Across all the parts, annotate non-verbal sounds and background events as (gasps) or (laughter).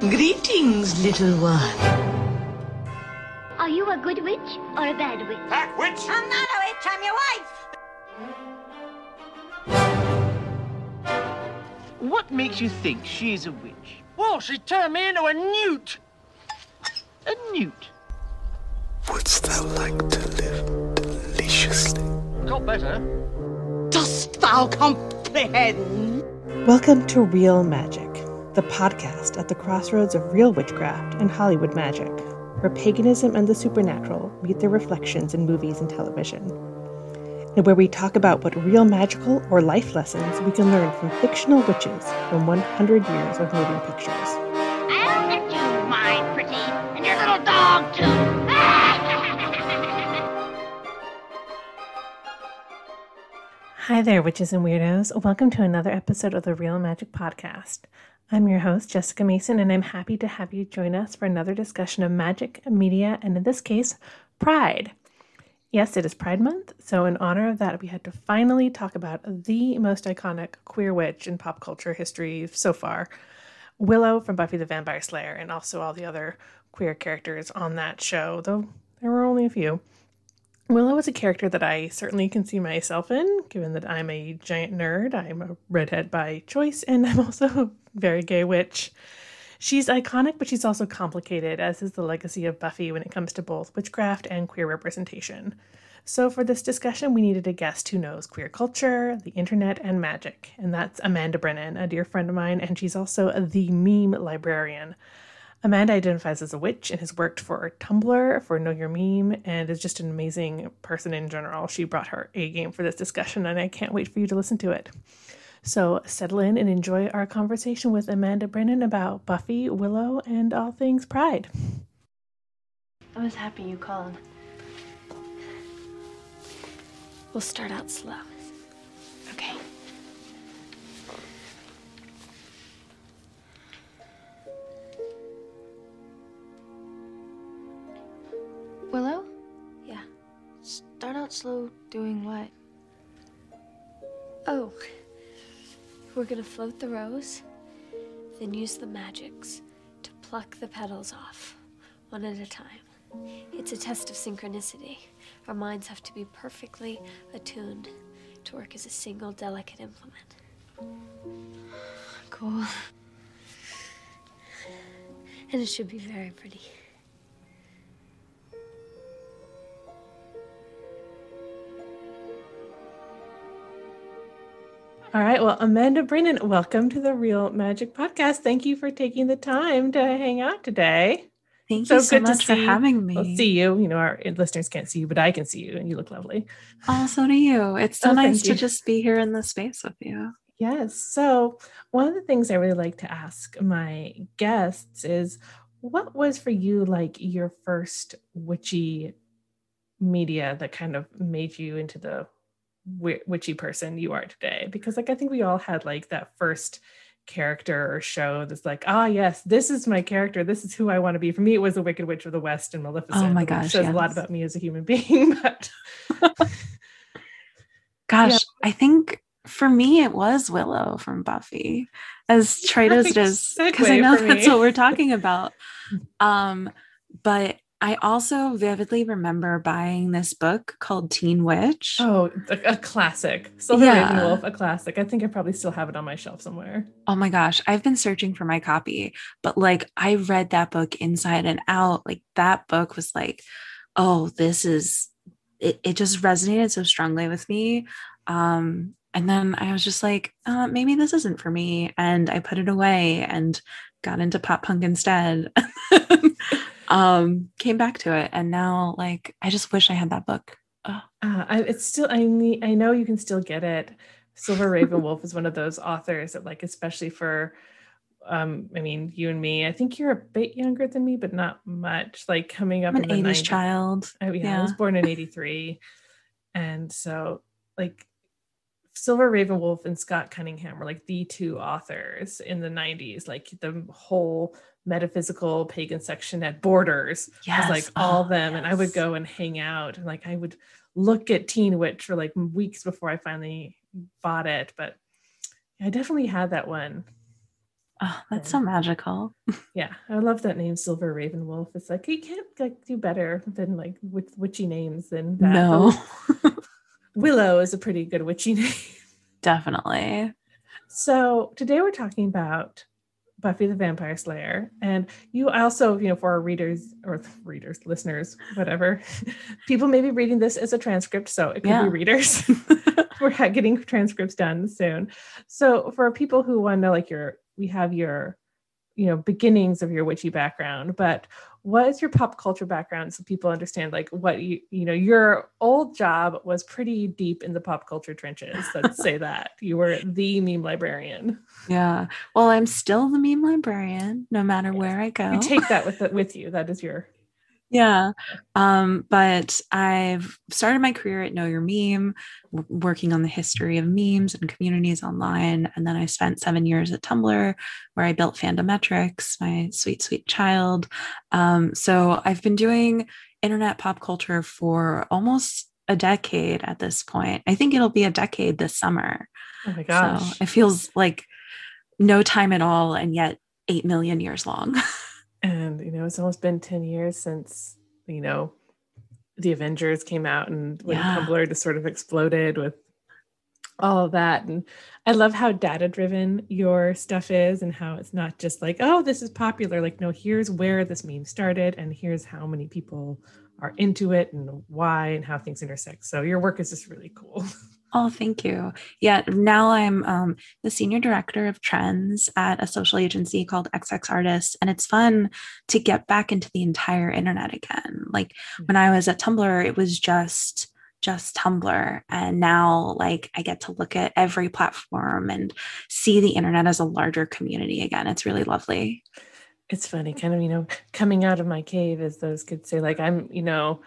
Greetings, little one. Are you a good witch or a bad witch? That witch? I'm not a witch, I'm your wife. What makes you think she's a witch? Well, she turned me into a newt. A newt? Wouldst thou like to live deliciously? Got better. Dost thou comprehend? Welcome to Real Magic, the podcast at the crossroads of real witchcraft and Hollywood magic, where paganism and the supernatural meet their reflections in movies and television, and where we talk about what real magical or life lessons we can learn from fictional witches from 100 years of moving pictures. I'll get you, my pretty, and your little dog too. (laughs) Hi there, witches and weirdos. Welcome to another episode of the Real Magic Podcast. I'm your host, Jessica Mason, and I'm happy to have you join us for another discussion of magic, media, and in this case, pride. Yes, it is Pride Month, so in honor of that, we had to finally talk about the most iconic queer witch in pop culture history so far Willow from Buffy the Vampire Slayer, and also all the other queer characters on that show, though there were only a few. Willow is a character that I certainly can see myself in, given that I'm a giant nerd. I'm a redhead by choice, and (laughs) I'm also a very gay witch. She's iconic, but she's also complicated, as is the legacy of Buffy when it comes to both witchcraft and queer representation. So, for this discussion, we needed a guest who knows queer culture, the internet, and magic, and that's Amanda Brennan, a dear friend of mine, and she's also the meme librarian. Amanda identifies as a witch and has worked for Tumblr, for Know Your Meme, and is just an amazing person in general. She brought her A game for this discussion, and I can't wait for you to listen to it. So settle in and enjoy our conversation with Amanda Brennan about Buffy, Willow, and all things Pride. I was happy you called. We'll start out slow. Slow doing what? Oh. We're gonna float the rose, then use the magics to pluck the petals off, one at a time. It's a test of synchronicity. Our minds have to be perfectly attuned to work as a single delicate implement. Cool. And it should be very pretty. All right. Well, Amanda Brennan, welcome to the Real Magic Podcast. Thank you for taking the time to hang out today. Thank you so much for having me. Well, see you. You know, our listeners can't see you, but I can see you, and you look lovely. Oh, so do you. It's so Oh, nice to just be here in the space with you. Yes. So, one of the things I really like to ask my guests is what was for you like your first witchy media that kind of made you into the wi- witchy person you are today? Because, like, I think we all had like that first character or show that's like, ah, yes, this is my character. This is who I want to be. For me, it was the Wicked Witch of the West and Maleficent. Oh my which gosh, says a lot about me as a human (laughs) being. But (laughs) Gosh, Yeah. I think for me it was Willow from Buffy. As trite as it is, because I know (laughs) that's what we're talking about. Um, but I also vividly remember buying this book called Teen Witch. Oh, a, a classic. Silver Yeah. Ravenwolf, a classic. I think I probably still have it on my shelf somewhere. Oh my gosh, I've been searching for my copy, but like I read that book inside and out. Like that book was like, oh, this is it, it just resonated so strongly with me. Um, and then I was just like, uh, maybe this isn't for me. And I put it away and got into pop punk instead. (laughs) um, came back to it. And now like I just wish I had that book. Oh, Uh, I, it's still. I need. I know you can still get it. Silver Ravenwolf (laughs) is one of those authors that, like, especially for. Um, I mean, you and me. I think you're a bit younger than me, but not much. Like coming up I'm an in the 80s 90s. child. Oh, yeah, I was born in (laughs) 83. And so, like, Silver Ravenwolf and Scott Cunningham were like the two authors in the 90s. Like, the whole metaphysical pagan section at Borders was like Yes. all Oh, them. And I would go and hang out. And like, I would look at Teen Witch for like weeks before I finally bought it. But I definitely had that one. Oh, that's so magical. (laughs) Yeah, I love that name, Silver Raven Wolf. It's like you can't like do better than like with witchy names than that. No, (laughs) Willow is a pretty good witchy (laughs) name. definitely. So today we're talking about Buffy the Vampire Slayer, and you also, you know, for our readers or readers, listeners, whatever, (laughs) people may be reading this as a transcript, so it could Yeah. be readers. (laughs) we're getting transcripts done soon. So for people who want to know, like your, we have your, you know, beginnings of your witchy background, but what is your pop culture background so people understand like what you you know your old job was pretty deep in the pop culture trenches let's say (laughs) that you were the meme librarian Yeah. Well, I'm still the meme librarian, no matter where I go. you take that with (laughs) with you that is your Yeah. Um, but I've started my career at Know Your Meme, working on the history of memes and communities online. And then I spent seven years at Tumblr, where I built Fandometrics, my sweet, sweet child. Um, so I've been doing internet pop culture for almost a decade at this point. I think it'll be a decade this summer. oh my So gosh it feels like no time at all, and yet 8 million years long. (laughs) and you know it's almost been 10 years since you know the avengers came out and when Yeah. tumblr just sort of exploded with all of that. And i love how data driven your stuff is and how it's not just like oh this is popular. Like no here's where this meme started and here's how many people are into it and why and how things intersect. So your work is just really cool (laughs) Oh, thank you. Yeah, now I'm um, the senior director of trends at a social agency called XX Artists, and it's fun to get back into the entire internet again. Like when I was at Tumblr, it was just just Tumblr, and now like I get to look at every platform and see the internet as a larger community again. It's really lovely. it's funny kind of you know coming out of my cave as those kids say like i'm you know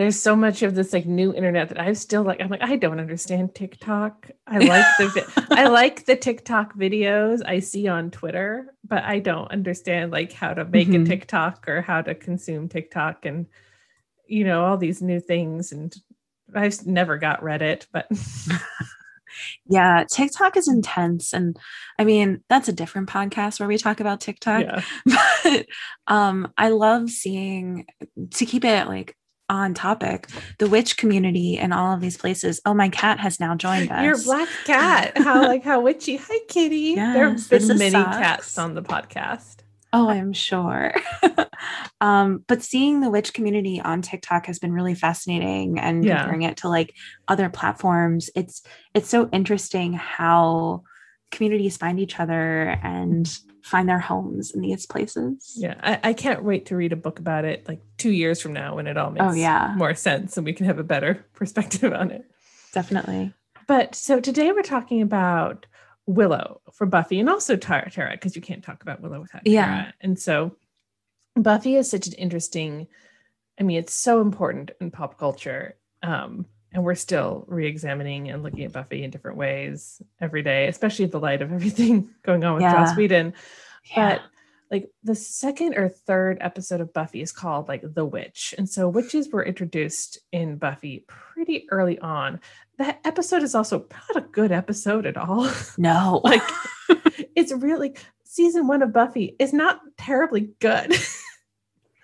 there's so much of this like new internet that I'm still like i'm like i don't understand tiktok i like the vi- (laughs) i like the tiktok videos i see on twitter but i don't understand like how to make Mhm. a tiktok or how to consume tiktok and you know all these new things and i've never got reddit but (laughs) Yeah, TikTok is intense, and I mean that's a different podcast where we talk about TikTok. yeah (laughs) but um i love seeing to keep it like on topic the witch community and all of these places. Oh my cat has now joined (gasps) us. your black cat. (laughs) How like how witchy. Hi kitty. There Yes, have been many Socks. cats on the podcast. Oh i'm sure. (laughs) Um but seeing the witch community on tiktok has been really fascinating and Yeah. comparing it to like other platforms. It's it's so interesting how communities find each other and find their homes in these places Yeah, I, I can't wait to read a book about it like two years from now when it all makes Oh, yeah. more sense and we can have a better (laughs) perspective on it. definitely But so today we're talking about Willow for Buffy and also Tara, because you can't talk about Willow without Yeah. Tara. And so Buffy is such an interesting, I mean, it's so important in pop culture. Um, and we're still re-examining and looking at Buffy in different ways every day, especially in the light of (laughs) everything going on with Yeah. Joss Whedon. yeah But like the second or third episode of Buffy is called like The Witch. And so witches were introduced in Buffy pretty early on. That episode is also not a good episode at all. (laughs) no like (laughs) it's really season one of Buffy is not terribly good.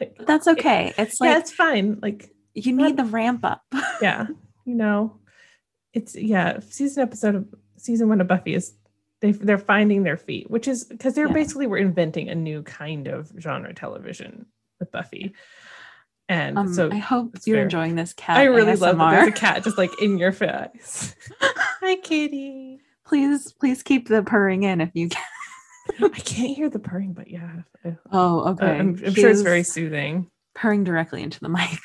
like, That's okay. It's like yeah, it's fine. Like, you need the ramp up. yeah, you know, it's yeah, season episode of season one of Buffy is they they're finding their feet, which is because they're Yeah. basically we're inventing a new kind of genre television with Buffy. And Um, so I hope you're fair. enjoying this cat. I really love that there's a cat just like in your face. (laughs) Hi, kitty. Please, please keep the purring in if you can. (laughs) I can't hear the purring, but yeah, Oh, Uh, okay. I'm, I'm sure it's very soothing. purring directly into the mic.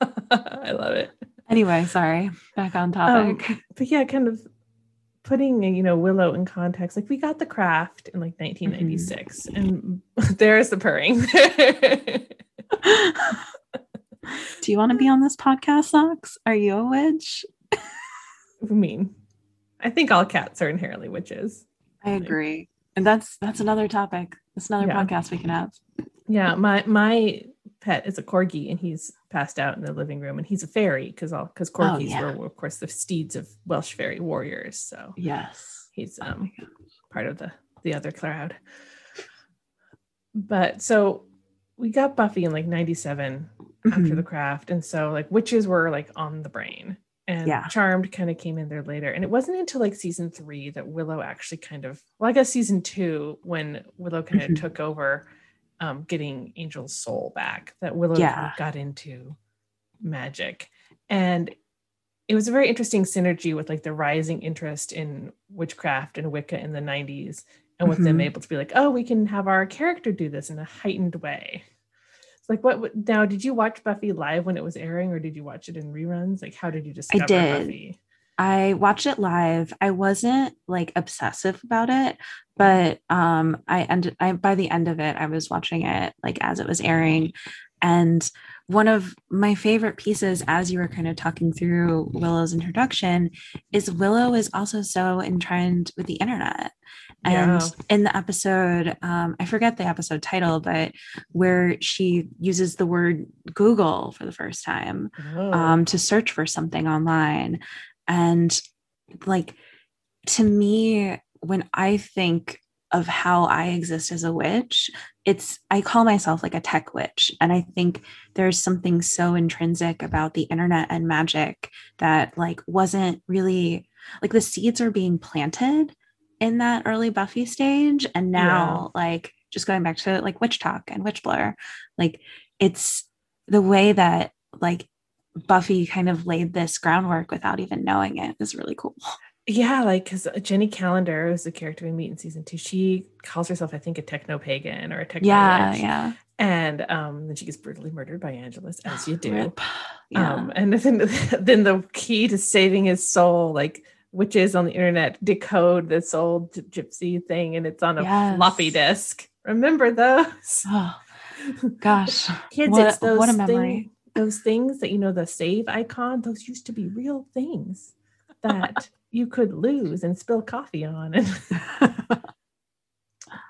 (laughs) I love it. Anyway, sorry. Back on Um, topic. but yeah, kind of putting you know Willow in context. Like we got the craft in like 1996, and (laughs) there's the purring. (laughs) Do you want to be on this podcast, Socks? Are you a witch? (laughs) I mean, I think all cats are inherently witches. I agree. And that's that's another topic. That's another Yeah. podcast we can have. Yeah, my my pet is a corgi, and he's passed out in the living room, and he's a fairy because all because corgis yeah. were of course the steeds of Welsh fairy warriors. So Yes. he's Oh um my part of the the other crowd. But so we got Buffy in like 97 after Mhm. the craft. And so like witches were like on the brain. And Yeah. Charmed kind of came in there later. And it wasn't until like season three that Willow actually kind of well, I guess season two, when Willow kind of Mhm. took over um getting Angel's soul back, that Willow Yeah. got into magic. And it was a very interesting synergy with like the rising interest in witchcraft and Wicca in the 90s and with them Mhm. able to be like, oh, we can have our character do this in a heightened way. It's like what what- now did you watch Buffy live when it was airing or did you watch it in reruns? Like how did you discover did. Buffy? I watched it live. I wasn't like obsessive about it, but um I ended I by the end of it I was watching it like as it was airing and one of my favorite pieces as you were kind of talking through Willow's introduction is Willow is also so entwined with the internet. And Yeah. in the episode, um, I forget the episode title, but where she uses the word Google for the first time Oh. um, to search for something online. And like to me, when I think of how I exist as a witch, it's I call myself like a tech witch. And I think there's something so intrinsic about the internet and magic that like wasn't really like the seeds are being planted in that early Buffy stage. And now like just going back to like WitchTok and witchblr, like it's the way that like Buffy kind of laid this groundwork without even knowing it is really cool. (laughs) Yeah, like because Jenny Calendar is a character we meet in season two. She calls herself, I think, a techno pagan or a techno Yeah, yeah. And um, then she gets brutally murdered by Angelus, as you do. Yeah. Um, and (laughs) then, then the key to saving his soul, like witches on the internet decode this old gy- gypsy thing, and it's on a Yes. floppy disk. Remember those? oh, gosh. (laughs) Kids, What it's a- those what a thing- memory. Those things that you know, the save icon. Those used to be real things that (laughs) you could lose and spill coffee on, and (laughs)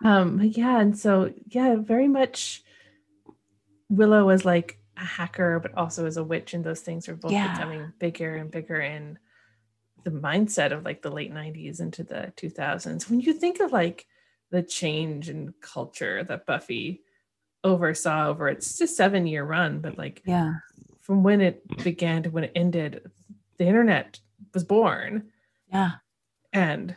um yeah and so yeah very much willow was like a hacker but also as a witch and those things are both Yeah. becoming bigger and bigger in the mindset of like the late 90s into the 2000s when you think of like the change in culture that buffy oversaw over its just seven year run but like yeah. from when it began to when it ended the internet was born Yeah. and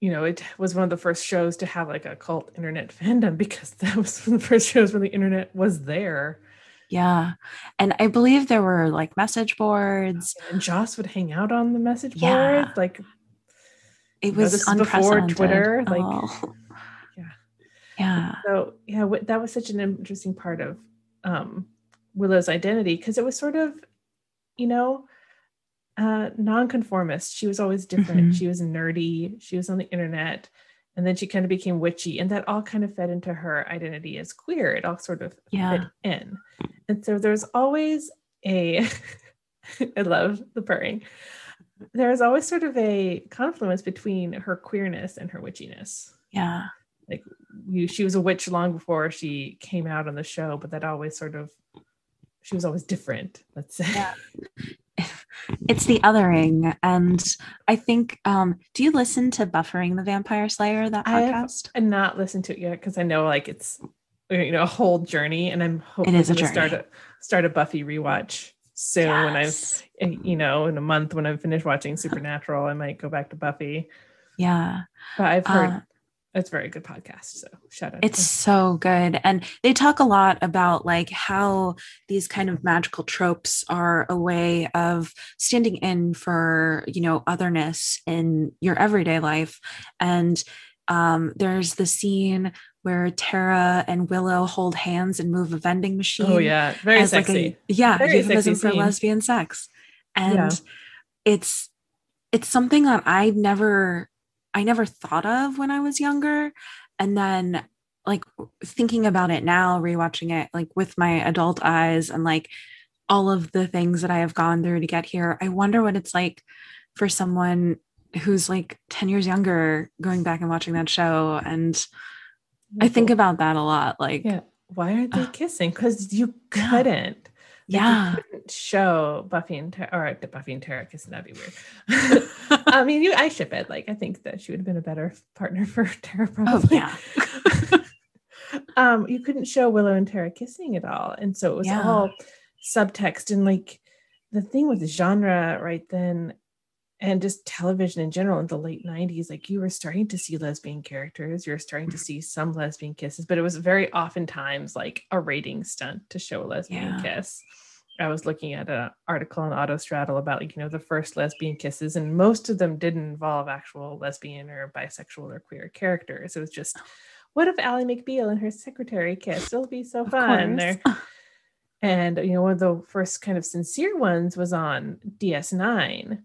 you know it was one of the first shows to have like a cult internet (laughs) fandom because that was one of the first shows when the internet was there Yeah. And I believe there were like message boards. Oh, and joss would hang out on the message Yeah. board like It know, was is before. Twitter, oh. like- Oh. (laughs) Yeah. So yeah that was such an interesting part of um willow's identity because it was sort of you know uh nonconformist. She was always different. Mhm. she was nerdy. She was on the internet. And then she kind of became witchy. And that all kind of fed into her identity as queer. It all sort of Yeah. fit in. And so there's always a (laughs) i love the purring. There's always sort of a confluence between her queerness and her witchiness. Yeah. like you, she was a witch long before she came out on the show but that always sort of she was always different let's say Yeah. It's the othering. And I think um, do you listen to Buffering the Vampire Slayer, that podcast. I have not listened to it yet because i know like it's you know a whole journey and i'm hoping to start a start a buffy rewatch soon when i've you know in a month when i've finished watching supernatural i might go back to buffy Yeah. but i've heard Uh, it's a very good podcast so shout out It's so good. And they talk a lot about like how these kind of magical tropes are a way of standing in for, you know, otherness in your everyday life. And um, there's the scene where Tara and Willow hold hands and move a vending machine. oh yeah very as, like, sexy a, yeah, Very euphemism sexy for lesbian sex. And Yeah. it's it's something that I never I never thought of when I was younger. And then like thinking about it now, rewatching it like with my adult eyes and like all of the things that I have gone through to get here, I wonder what it's like for someone who's like 10 years younger going back and watching that show. And I think about that a lot. Like, yeah why aren't they Ugh. kissing because you couldn't yeah. couldn't show Buffy and Tara, or Buffy and Tara kissing. That'd be weird. (laughs) I mean, you, I ship it. Like, I think that she would have been a better partner (laughs) for Tara, Oh probably. yeah. (laughs) um, you couldn't show Willow and Tara kissing at all, and so it was Yeah. all subtext and like the thing with the genre right then, and just television in general in the late '90s. Like, you were starting to see lesbian characters, you were starting to mm-hmm. see some lesbian kisses, but it was very oftentimes like a rating stunt to show a lesbian Yeah. kiss. I was looking at an article on Autostraddle about like you know the first lesbian kisses, and most of them didn't involve actual lesbian or bisexual or queer characters. It was just, oh. what if Ally McBeal and her secretary kiss? It'll be so fun. (laughs) And you know one of the first kind of sincere ones was on DS9,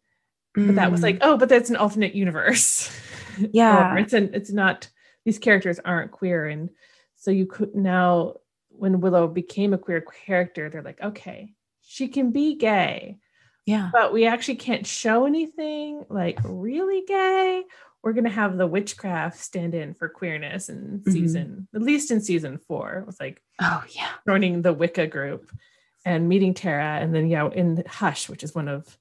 but that was Mm, like, oh, but that's an alternate universe. (laughs) Yeah. or it's an it's not these characters aren't queer, and so you could now when Willow became a queer character, they're like, okay, she can be gay, yeah. but we actually can't show anything like really gay. We're gonna have the witchcraft stand in for queerness in Mhm. season, at least in season four. It was like Oh yeah. joining the Wicca group and meeting Tara, and then yeah, in Hush, which is one of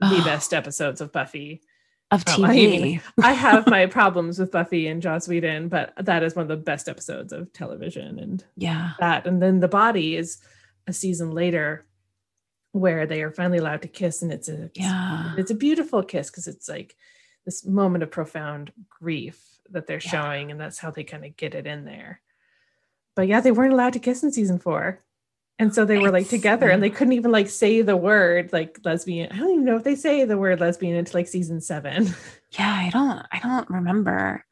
the best episodes of Buffy. Of TV. I mean, I have my (laughs) problems with Buffy and Joss Whedon, but that is one of the best episodes of television, and yeah. that, and then the body is a season later where they are finally allowed to kiss, and it's a Yeah. it's a beautiful kiss because it's like this moment of profound grief that they're Yeah. showing, and that's how they kind of get it in there. But yeah, they weren't allowed to kiss in season four. And so they were like together and they couldn't even like say the word like lesbian. I don't even know if they say the word lesbian until like season seven. (laughs) Yeah, I don't I don't remember.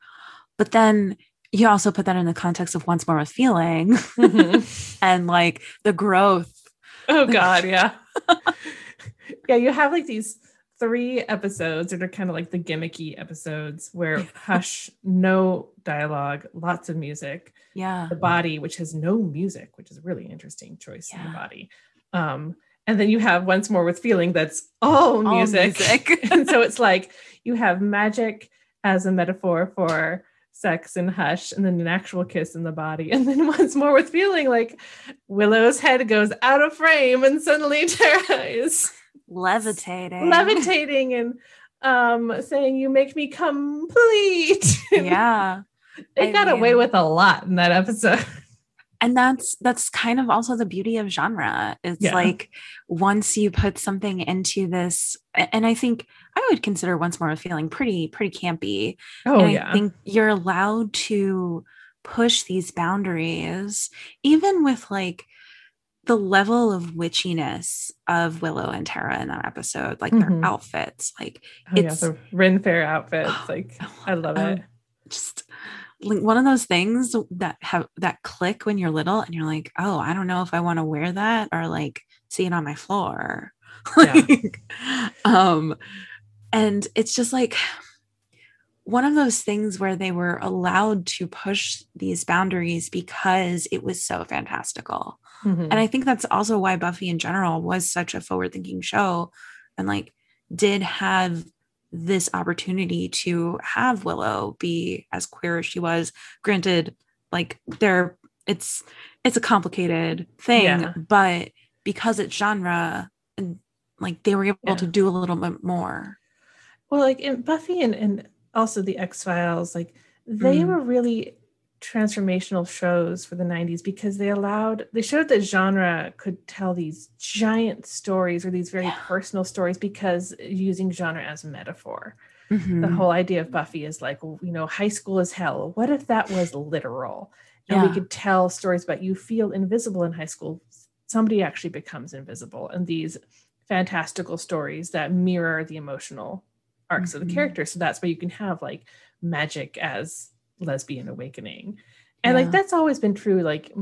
But then you also put that in the context of once more with feeling Mhm. (laughs) and like the growth. Oh (laughs) God, yeah. yeah, you have like these three episodes that are kind of like the gimmicky episodes where hush, no dialogue, lots of music. Yeah. The body, which has no music, which is a really interesting choice in the body. Um, and then you have once more with feeling that's all All music. music. (laughs) and so it's like you have magic as a metaphor for sex and hush, and then an actual kiss in the body. And then (laughs) once more with feeling like Willow's head goes out of frame, and suddenly (laughs) Tara is Levitating. levitating and um saying, You make me complete. Yeah. (laughs) they I got away with a lot in that episode. and that's that's kind of also the beauty of genre it's Yeah. like once you put something into this and i think i would consider once more a feeling pretty pretty campy Oh and yeah. i think you're allowed to push these boundaries even with like the level of witchiness of willow and tara in that episode like Mhm. their outfits like oh, yeah, it's- the Ren Fair outfits. Like I love um, it. just like one of those things that have that click when you're little and you're like, oh, I don't know if I want to wear that or like see it on my floor. (laughs) Yeah. Like, um, and it's just like one of those things where they were allowed to push these boundaries because it was so fantastical. Mhm. And I think that's also why Buffy in general was such a forward thinking show and like did have this opportunity to have Willow be as queer as she was. Granted, like there it's it's a complicated thing, Yeah. but because it's genre and like they were able Yeah. to do a little bit more. Well, like in Buffy and, and also the X Files, like they Mm. were really transformational shows for the 90s because they allowed they showed that genre could tell these giant stories or these very Yeah. personal stories because using genre as a metaphor. The Mhm. whole idea of Buffy is like, you know, high school is hell. What if that was literal? And we could tell stories about you feel invisible in high school. Somebody actually becomes invisible. And these fantastical stories that mirror the emotional arcs of Mhm. the characters. So that's why you can have like magic as lesbian awakening. And like that's always been true. Like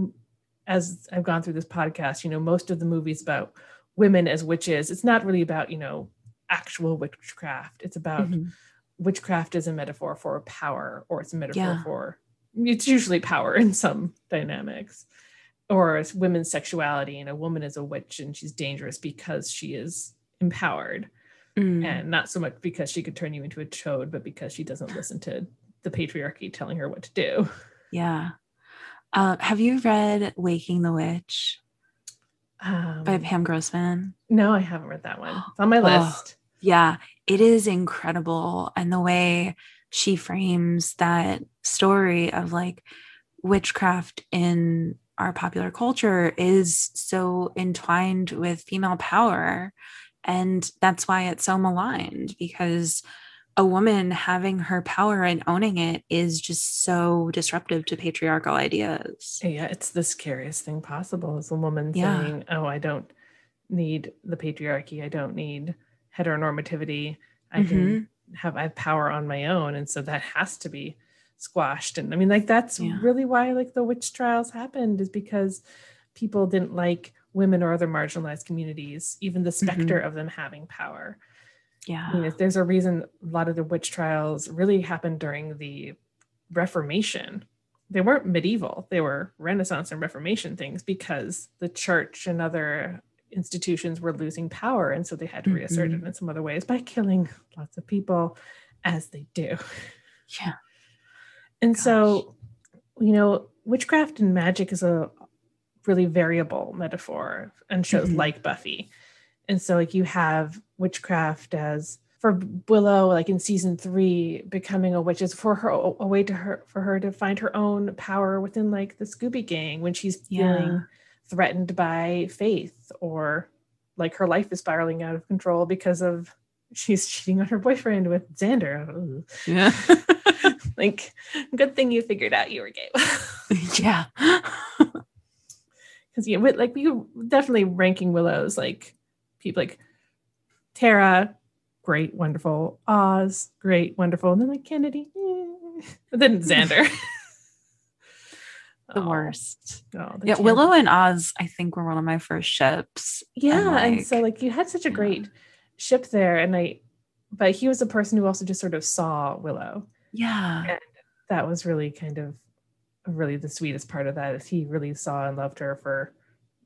as I've gone through this podcast, you know, most of the movies about women as witches, it's not really about, you know, actual witchcraft. It's about Mhm. witchcraft is a metaphor for power or it's a metaphor Yeah. for it's usually power in some dynamics or it's women's sexuality and a woman is a witch and she's dangerous because she is empowered Mm. and not so much because she could turn you into a chode but because she doesn't listen to the patriarchy telling her what to do Yeah. Uh, have you read Waking the Witch um, by Pam Grossman? no i haven't read that one it's on my (gasps) Oh. list Yeah, it is incredible. And the way she frames that story of like witchcraft in our popular culture is so entwined with female power. And that's why it's so maligned because a woman having her power and owning it is just so disruptive to patriarchal ideas. Yeah, it's the scariest thing possible is a woman Yeah. saying, Oh, I don't need the patriarchy. I don't need heteronormativity. I can mm-hmm. have I have power on my own. And so that has to be squashed. And I mean, like that's Yeah. really why like the witch trials happened, is because people didn't like women or other marginalized communities, even the mm-hmm. specter of them having power. Yeah. I mean, if there's a reason a lot of the witch trials really happened during the Reformation. They weren't medieval, they were Renaissance and Reformation things because the church and other institutions were losing power. And so they had to mm-hmm. reassert it in some other ways by killing lots of people, as they do. Yeah. And so, you know, witchcraft and magic is a really variable metaphor and shows Mhm. like Buffy. And so, like, you have witchcraft as for Willow, like in season three, becoming a witch is for her a way to her for her to find her own power within like the Scooby Gang when she's Yeah. feeling threatened by Faith or like her life is spiraling out of control because of (laughs) she's cheating on her boyfriend with Xander. Yeah. (laughs) like, good thing you figured out you were gay. (laughs) yeah. Because yeah, with, like we definitely ranking Willows like people like Tara, great, wonderful. Oz, great, wonderful, and then like Kennedy, eh. then (laughs) Xander. The Oh, worst. oh, the Yeah, Willow and Oz, I think, were one of my first ships. Yeah, and, like, so like you had such a yeah. great ship there, and I, but he was a person who also just sort of saw Willow. Yeah. That was really kind of really the sweetest part of that is he really saw and loved her for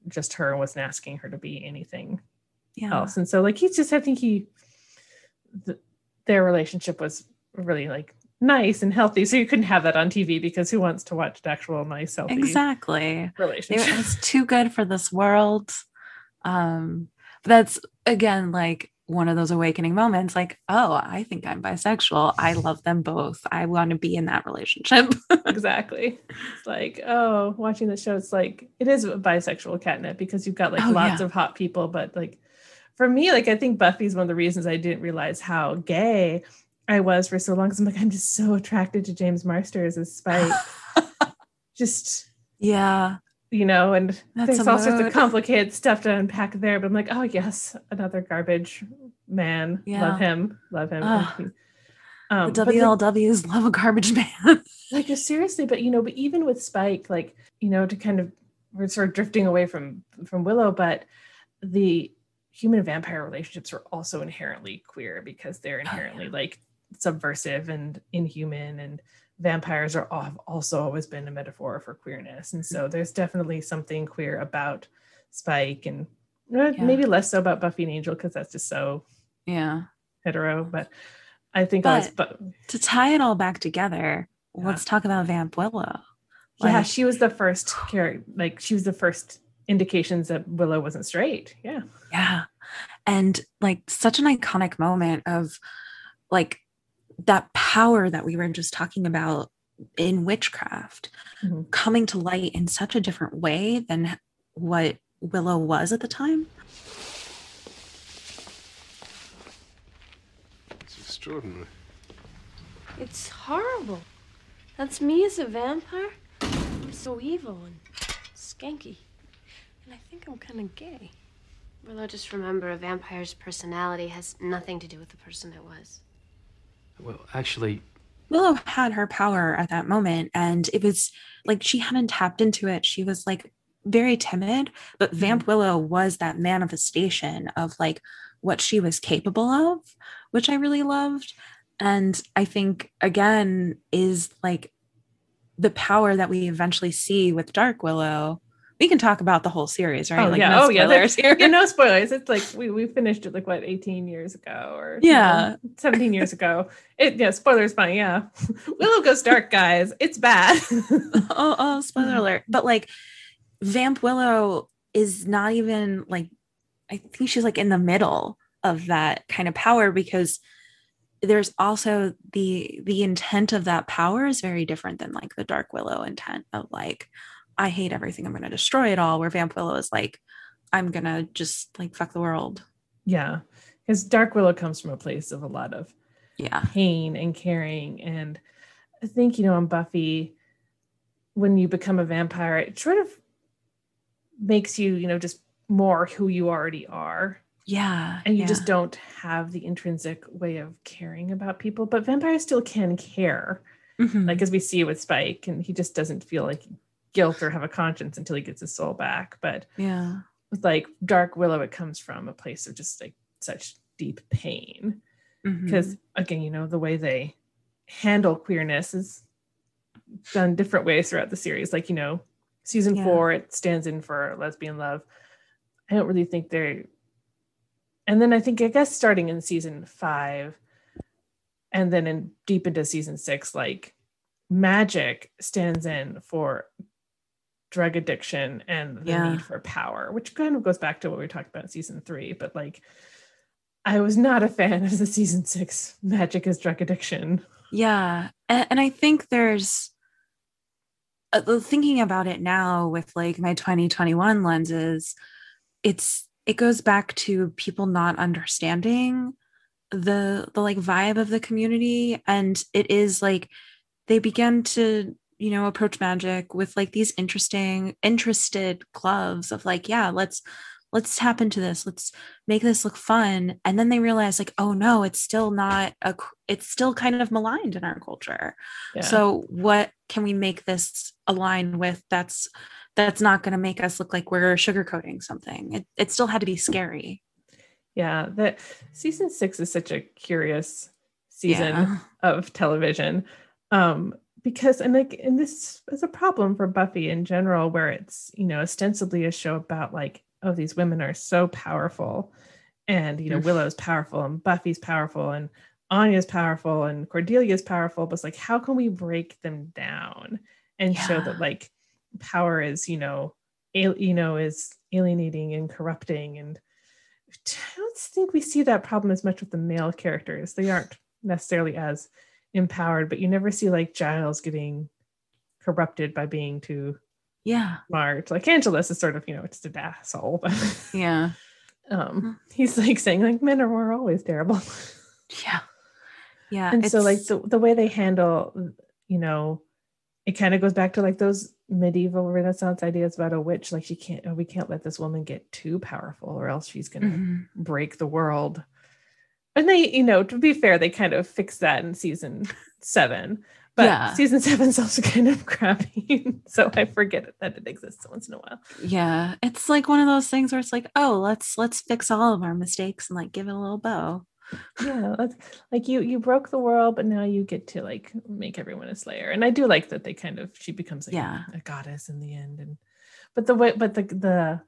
just her and wasn't asking her to be anything Yeah. else. And so like he's just I think he th- their relationship was really like nice and healthy. So you couldn't have that on TV because who wants to watch an actual nice healthy Exactly. Relationship? It's too good for this world. Um, that's again like one of those awakening moments like, oh, I think I'm bisexual. I love them both. I want to be in that relationship. (laughs) exactly. It's like, oh, watching the show, it's like it is a bisexual catnip because you've got like Oh, lots yeah. of hot people, but like for me, like I think Buffy's one of the reasons I didn't realize how gay I was for so long. Cause I'm like, I'm just so attracted to James Marsters as Spike. (laughs) just yeah. You know, and That's there's all sorts of complicated stuff to unpack there. But I'm like, oh yes, another garbage man. Yeah. Love him, love him. He- um, the but the- love a garbage man. (laughs) like seriously but you know but even with spike like you know to kind of we're sort of drifting away from from willow but the human vampire relationships are also inherently queer because they're inherently like subversive and inhuman and vampires are have also always been a metaphor for queerness and so there's definitely something queer about spike and uh, Yeah. maybe less so about buffy and angel because that's just so yeah. hetero but i think I was, but To tie it all back together, let's talk about Vamp Willow. yeah, she was the first character. Like she was the first indications that Willow wasn't straight. Yeah, Yeah. And like such an iconic moment of like that power that we were just talking about in witchcraft Mhm. coming to light in such a different way than what Willow was at the time. It's extraordinary. It's horrible. That's me as a vampire. I'm so evil and skanky. And I think I'm kind of gay. Willow, just remember a vampire's personality has nothing to do with the person it was. Well, actually, Willow had her power at that moment and it was like she hadn't tapped into it. She was like very timid, but mm-hmm. Vamp Willow was that manifestation of like what she was capable of, which I really loved. And I think again is like the power that we eventually see with Dark Willow. We can talk about the whole series, right? Oh like yeah. no oh yeah. spoilers here. yeah. No (laughs) spoilers. It's like we, we finished it like what 18 years ago or Yeah. you know, 17 years ago. It yeah. Spoilers fine. Yeah. (laughs) Willow goes dark, guys. It's bad. (laughs) oh, oh, spoiler mm. alert. But like Vamp Willow is not even like I think she's like in the middle of that kind of power because there's also the the intent of that power is very different than like the dark willow intent of like i hate everything i'm going to destroy it all where vamp willow is like i'm going to just like fuck the world Yeah. Because Dark Willow comes from a place of a lot of yeah pain and caring. And I think, you know, on Buffy, when you become a vampire, it sort of makes you, you know, just more who you already are. yeah And you yeah. just don't have the intrinsic way of caring about people. But vampires still can care. Mhm. Like as we see with Spike, and he just doesn't feel like guilt or have a conscience until he gets his soul back. But yeah with like Dark Willow, it comes from a place of just like such deep pain. Mm-hmm. Because again, you know, the way they handle queerness is done different ways throughout the series. Like, you know, season Yeah. four, it stands in for lesbian love. I don't really think they're and then I think I guess starting in season five and then in deep into season six, like magic stands in for drug addiction and the Yeah. need for power, which kind of goes back to what we talked about in season three. But like, I was not a fan (laughs) of the season six magic is drug addiction. Yeah. And, and I think there's uh, the- thinking about it now with like my 2021 lenses, it's it goes back to people not understanding the the like vibe of the community and it is like they begin to you know approach magic with like these interesting interested gloves of like yeah let's let's tap into this let's make this look fun and then they realize like oh no it's still not a it's still kind of maligned in our culture Yeah. so what can we make this align with that's that's not going to make us look like we're sugarcoating something it, it still had to be scary yeah, that season six is such a curious season Yeah. of television. Um, because and like and this is a problem for Buffy in general, where it's, you know, ostensibly a show about like, oh, these women are so powerful. And you know, Mm. Willow's powerful and Buffy's powerful and Anya's powerful and Cordelia's powerful, but it's like, how can we break them down and show that like power is, you know, al- you know, is alienating and corrupting and I don't think we see that problem as much with the male characters. They aren't necessarily as empowered, but you never see like Giles getting corrupted by being too yeah smart. Like Angelus is sort of, you know, just an asshole, but yeah (laughs) um he's like saying like men are were always terrible. yeah yeah and so like the, the way they handle, you know, it kind of goes back to like those medieval renaissance ideas about a witch like she can't oh, we can't let this woman get too powerful or else she's gonna Mhm. break the world. And they, you know, to be fair, they kind of fixed that in season seven. But Yeah. season seven's also (laughs) kind of crappy. so I forget that it exists once in a while. yeah it's like one of those things where it's like oh let's let's fix all of our mistakes and like give it a little bow Yeah. Like you you broke the world, but now you get to like make everyone a slayer. And I do like that they kind of she becomes like Yeah. a goddess in the end. And but the way but the the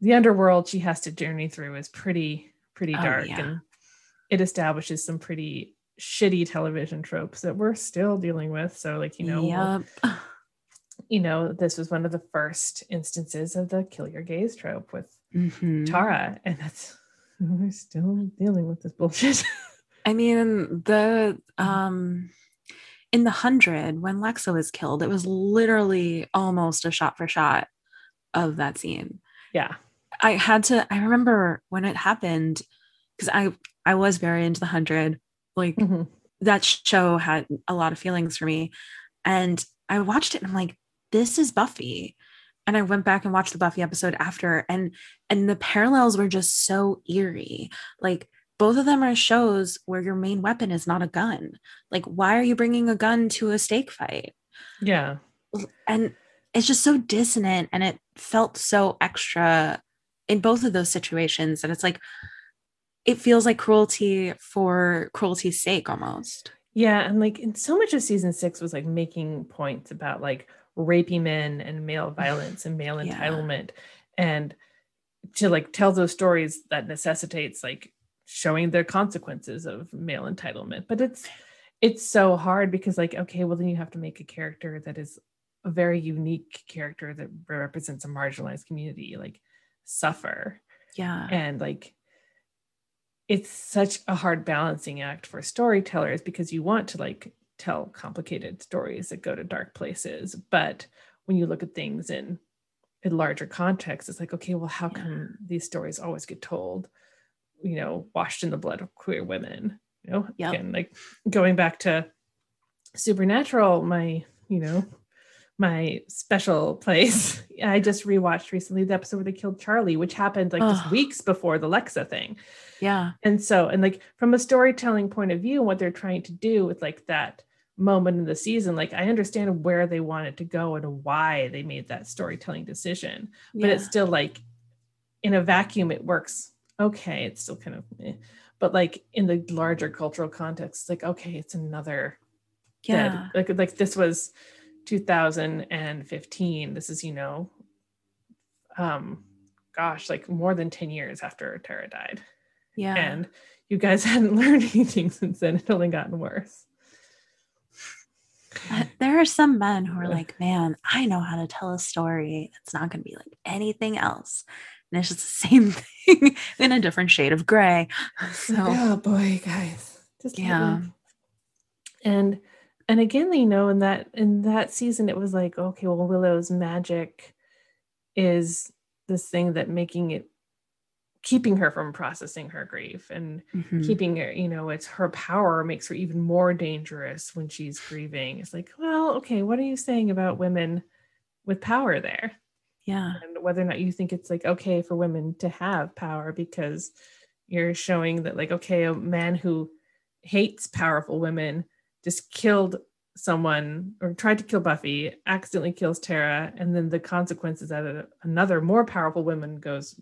the underworld she has to journey through is pretty pretty Oh, dark yeah. and it establishes some pretty shitty television tropes that we're still dealing with so like you know we'll- Yep. you know this was one of the first instances of the kill your gays trope with Mhm. tara and that's we're still dealing with this bullshit (laughs) I mean, the um in the hundred when Lexa was killed, it was literally almost a shot for shot of that scene. yeah I had to I remember when it happened because I I was very into the hundred. Like Mhm. that show had a lot of feelings for me. And I watched it and I'm like, this is Buffy. And I went back and watched the Buffy episode after and and the parallels were just so eerie. Like both of them are shows where your main weapon is not a gun. Like why are you bringing a gun to a stake fight? yeah And it's just so dissonant and it felt so extra in both of those situations And it's like it feels like cruelty for cruelty's sake almost. yeah and like and so much of season six was like making points about like rapey men and male (sighs) violence and male Yeah. entitlement and to like tell those stories that necessitates like showing the consequences of male entitlement but it's it's so hard because like okay well then you have to make a character that is a very unique character that represents a marginalized community like suffer Yeah. and like it's such a hard balancing act for storytellers because you want to like tell complicated stories that go to dark places. But when you look at things in in larger context it's like okay well how come these stories always get told you know washed in the blood of queer women? You know Yep. again like going back to supernatural my you know my special place (laughs) i just rewatched recently the episode where they killed charlie which happened like just weeks before the lexa thing Yeah. and so and like from a storytelling point of view and what they're trying to do with like that moment in the season like i understand where they wanted it to go and why they made that storytelling decision but it's still like in a vacuum it works okay it's still kind of eh. but like in the larger cultural context like okay it's another dead Yeah. like like this was 2015 this is you know um gosh like more than 10 years after tara died Yeah. and you guys (laughs) hadn't learned anything since then it only gotten worse Uh, there are some men who are like, man, I know how to tell a story. It's not going to be like anything else. And it's just the (laughs) same thing in a different shade of gray. (laughs) So, oh boy guys just Yeah. and and again you know in that in that season it was like okay well willow's magic is this thing that making it keeping her from processing her grief and mhm. keeping her you know it's her power makes her even more dangerous when she's grieving it's like well okay what are you saying about women with power there yeah. and whether or not you think it's like okay for women to have power because you're showing that like okay a man who hates powerful women just killed someone or tried to kill buffy accidentally kills tara and then the consequences that a- another more powerful woman goes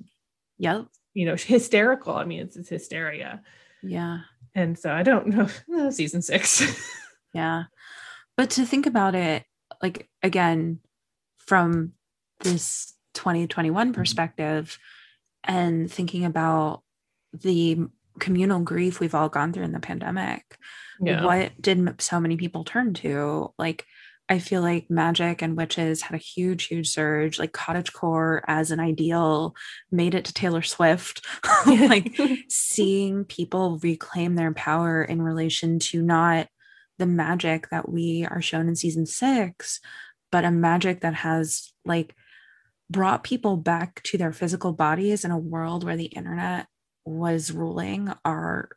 Yep. you know (laughs) hysterical i mean it's, it's hysteria Yeah. and so i don't know no, (laughs) uh, season six (laughs) Yeah. But to think about it, like again, from this 2021 perspective, and thinking about the communal grief we've all gone through in the pandemic, yeah what did so many people turn to? Like, I feel like magic and witches had a huge, huge surge. Like, cottagecore as an ideal made it to Taylor Swift. (laughs) (laughs) like, seeing people reclaim their power in relation to not the magic that we are shown in season six, but a magic that has like brought people back to their physical bodies in a world where the internet was ruling our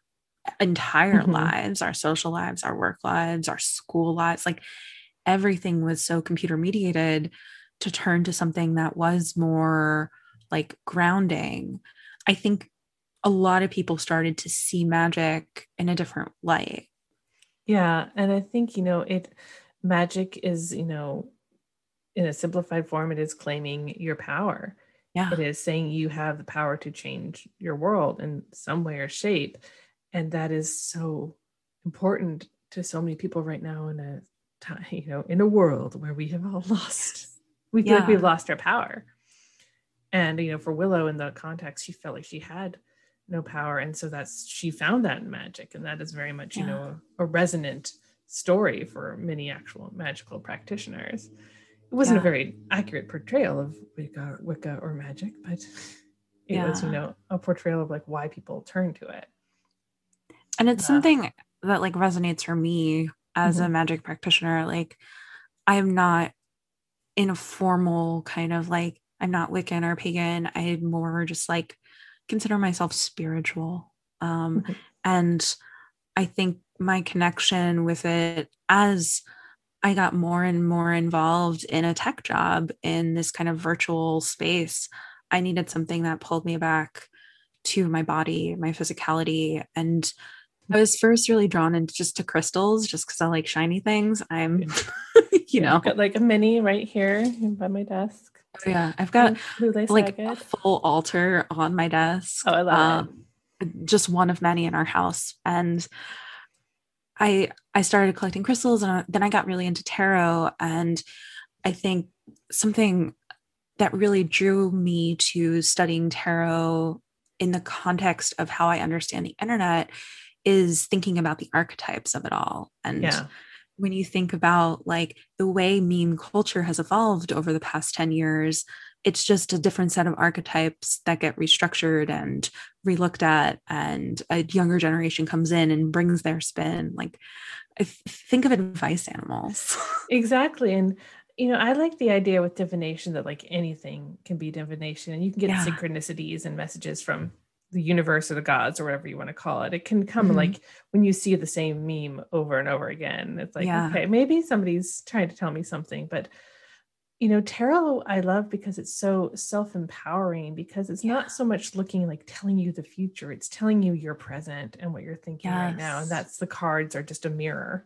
entire Mhm. lives, our social lives, our work lives, our school lives. Like everything was so computer mediated to turn to something that was more like grounding. I think a lot of people started to see magic in a different light. Yeah, and I think you know it magic is, you know, in a simplified form it is claiming your power. Yeah. It is saying you have the power to change your world in some way or shape. And that is so important to so many people right now in a time, (laughs) you know, in a world where we have all (laughs) lost. We feel like we've lost our power. And you know, for Willow in the context, she felt like she had no power. And so that's she found that in magic. And that is very much, you know, a, a resonant story for many actual magical practitioners. It wasn't Yeah. a very accurate portrayal of Wicca, Wicca or magic, but it was, you know, a portrayal of like why people turn to it. And it's Yeah. something that like resonates for me as a magic practitioner. Like I'm not in a formal kind of like I'm not Wiccan or pagan. I more just like consider myself spiritual. Um Mhm. and I think my connection with it as I got more and more involved in a tech job in this kind of virtual space, I needed something that pulled me back to my body, my physicality. And I was first really drawn into just to crystals, just because I like shiny things. I'm, (laughs) you Yeah, know, I've got like a mini right here by my desk. yeah, I've got like a full altar on my desk. Oh, I love it. um, Just one of many in our house, and I I started collecting crystals, and then I got really into tarot, and I think something that really drew me to studying tarot in the context of how I understand the internet is thinking about the archetypes of it all and Yeah. when you think about like the way meme culture has evolved over the past 10 years it's just a different set of archetypes that get restructured and relooked at and a younger generation comes in and brings their spin like think of advice animals (laughs) exactly and you know i like the idea with divination that like anything can be divination and you can get Yeah. synchronicities and messages from the universe or the gods or whatever you want to call it it can come Mhm. like when you see the same meme over and over again it's like Yeah. okay maybe somebody's trying to tell me something but you know tarot i love because it's so self-empowering because it's Yeah. not so much looking like telling you the future it's telling you your present and what you're thinking right now and that's the cards are just a mirror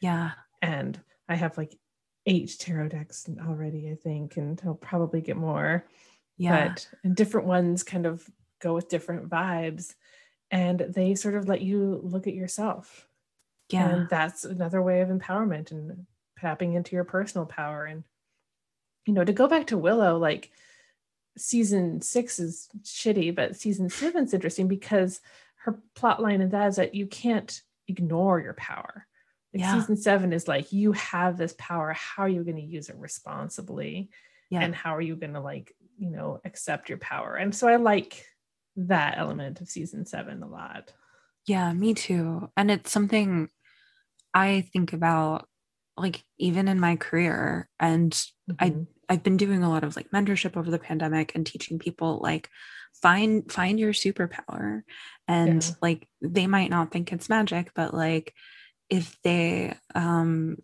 yeah and I have like eight tarot decks already, I think, and I'll probably get more. yeah But and different ones kind of go with different vibes, and they sort of let you look at yourself. yeah And that's another way of empowerment and tapping into your personal power. And you know, to go back to Willow, like season six is shitty, but season seven's interesting because her plot line in that is that you can't ignore your power. Like Yeah. season seven is like you have this power. How are you going to use it responsibly? yeah And how are you going to like, you know, accept your power? And so I like that element of season seven a lot. Yeah, me too. And it's something I think about like even in my career and I Mhm. I've been doing a lot of like mentorship over the pandemic and teaching people like find find your superpower and Yeah. like they might not think it's magic but like if they um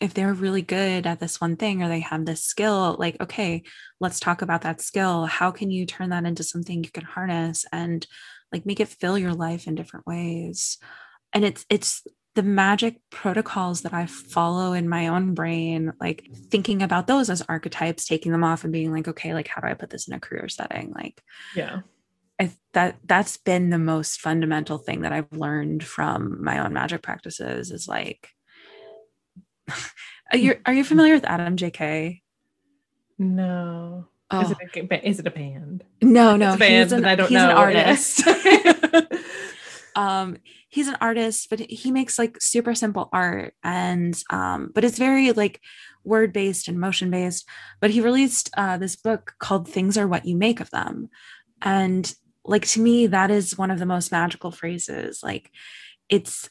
if they're really good at this one thing or they have this skill like okay let's talk about that skill how can you turn that into something you can harness and like make it fill your life in different ways and it's it's the magic protocols that i follow in my own brain like thinking about those as archetypes taking them off and being like okay like how do i put this in a career setting like yeah. I, that that's been the most fundamental thing that I've learned from my own magic practices is like (laughs) are you are you familiar with Adam JK? No. Is, oh. it a, is it a band? no, no, it's a band, he's an, but I don't he's know. an artist. (laughs) (laughs) Um he's an artist but he makes like super simple art and um but it's very like word based and motion based but he released uh this book called things are what you make of them. And like to me that is one of the most magical phrases. Like it's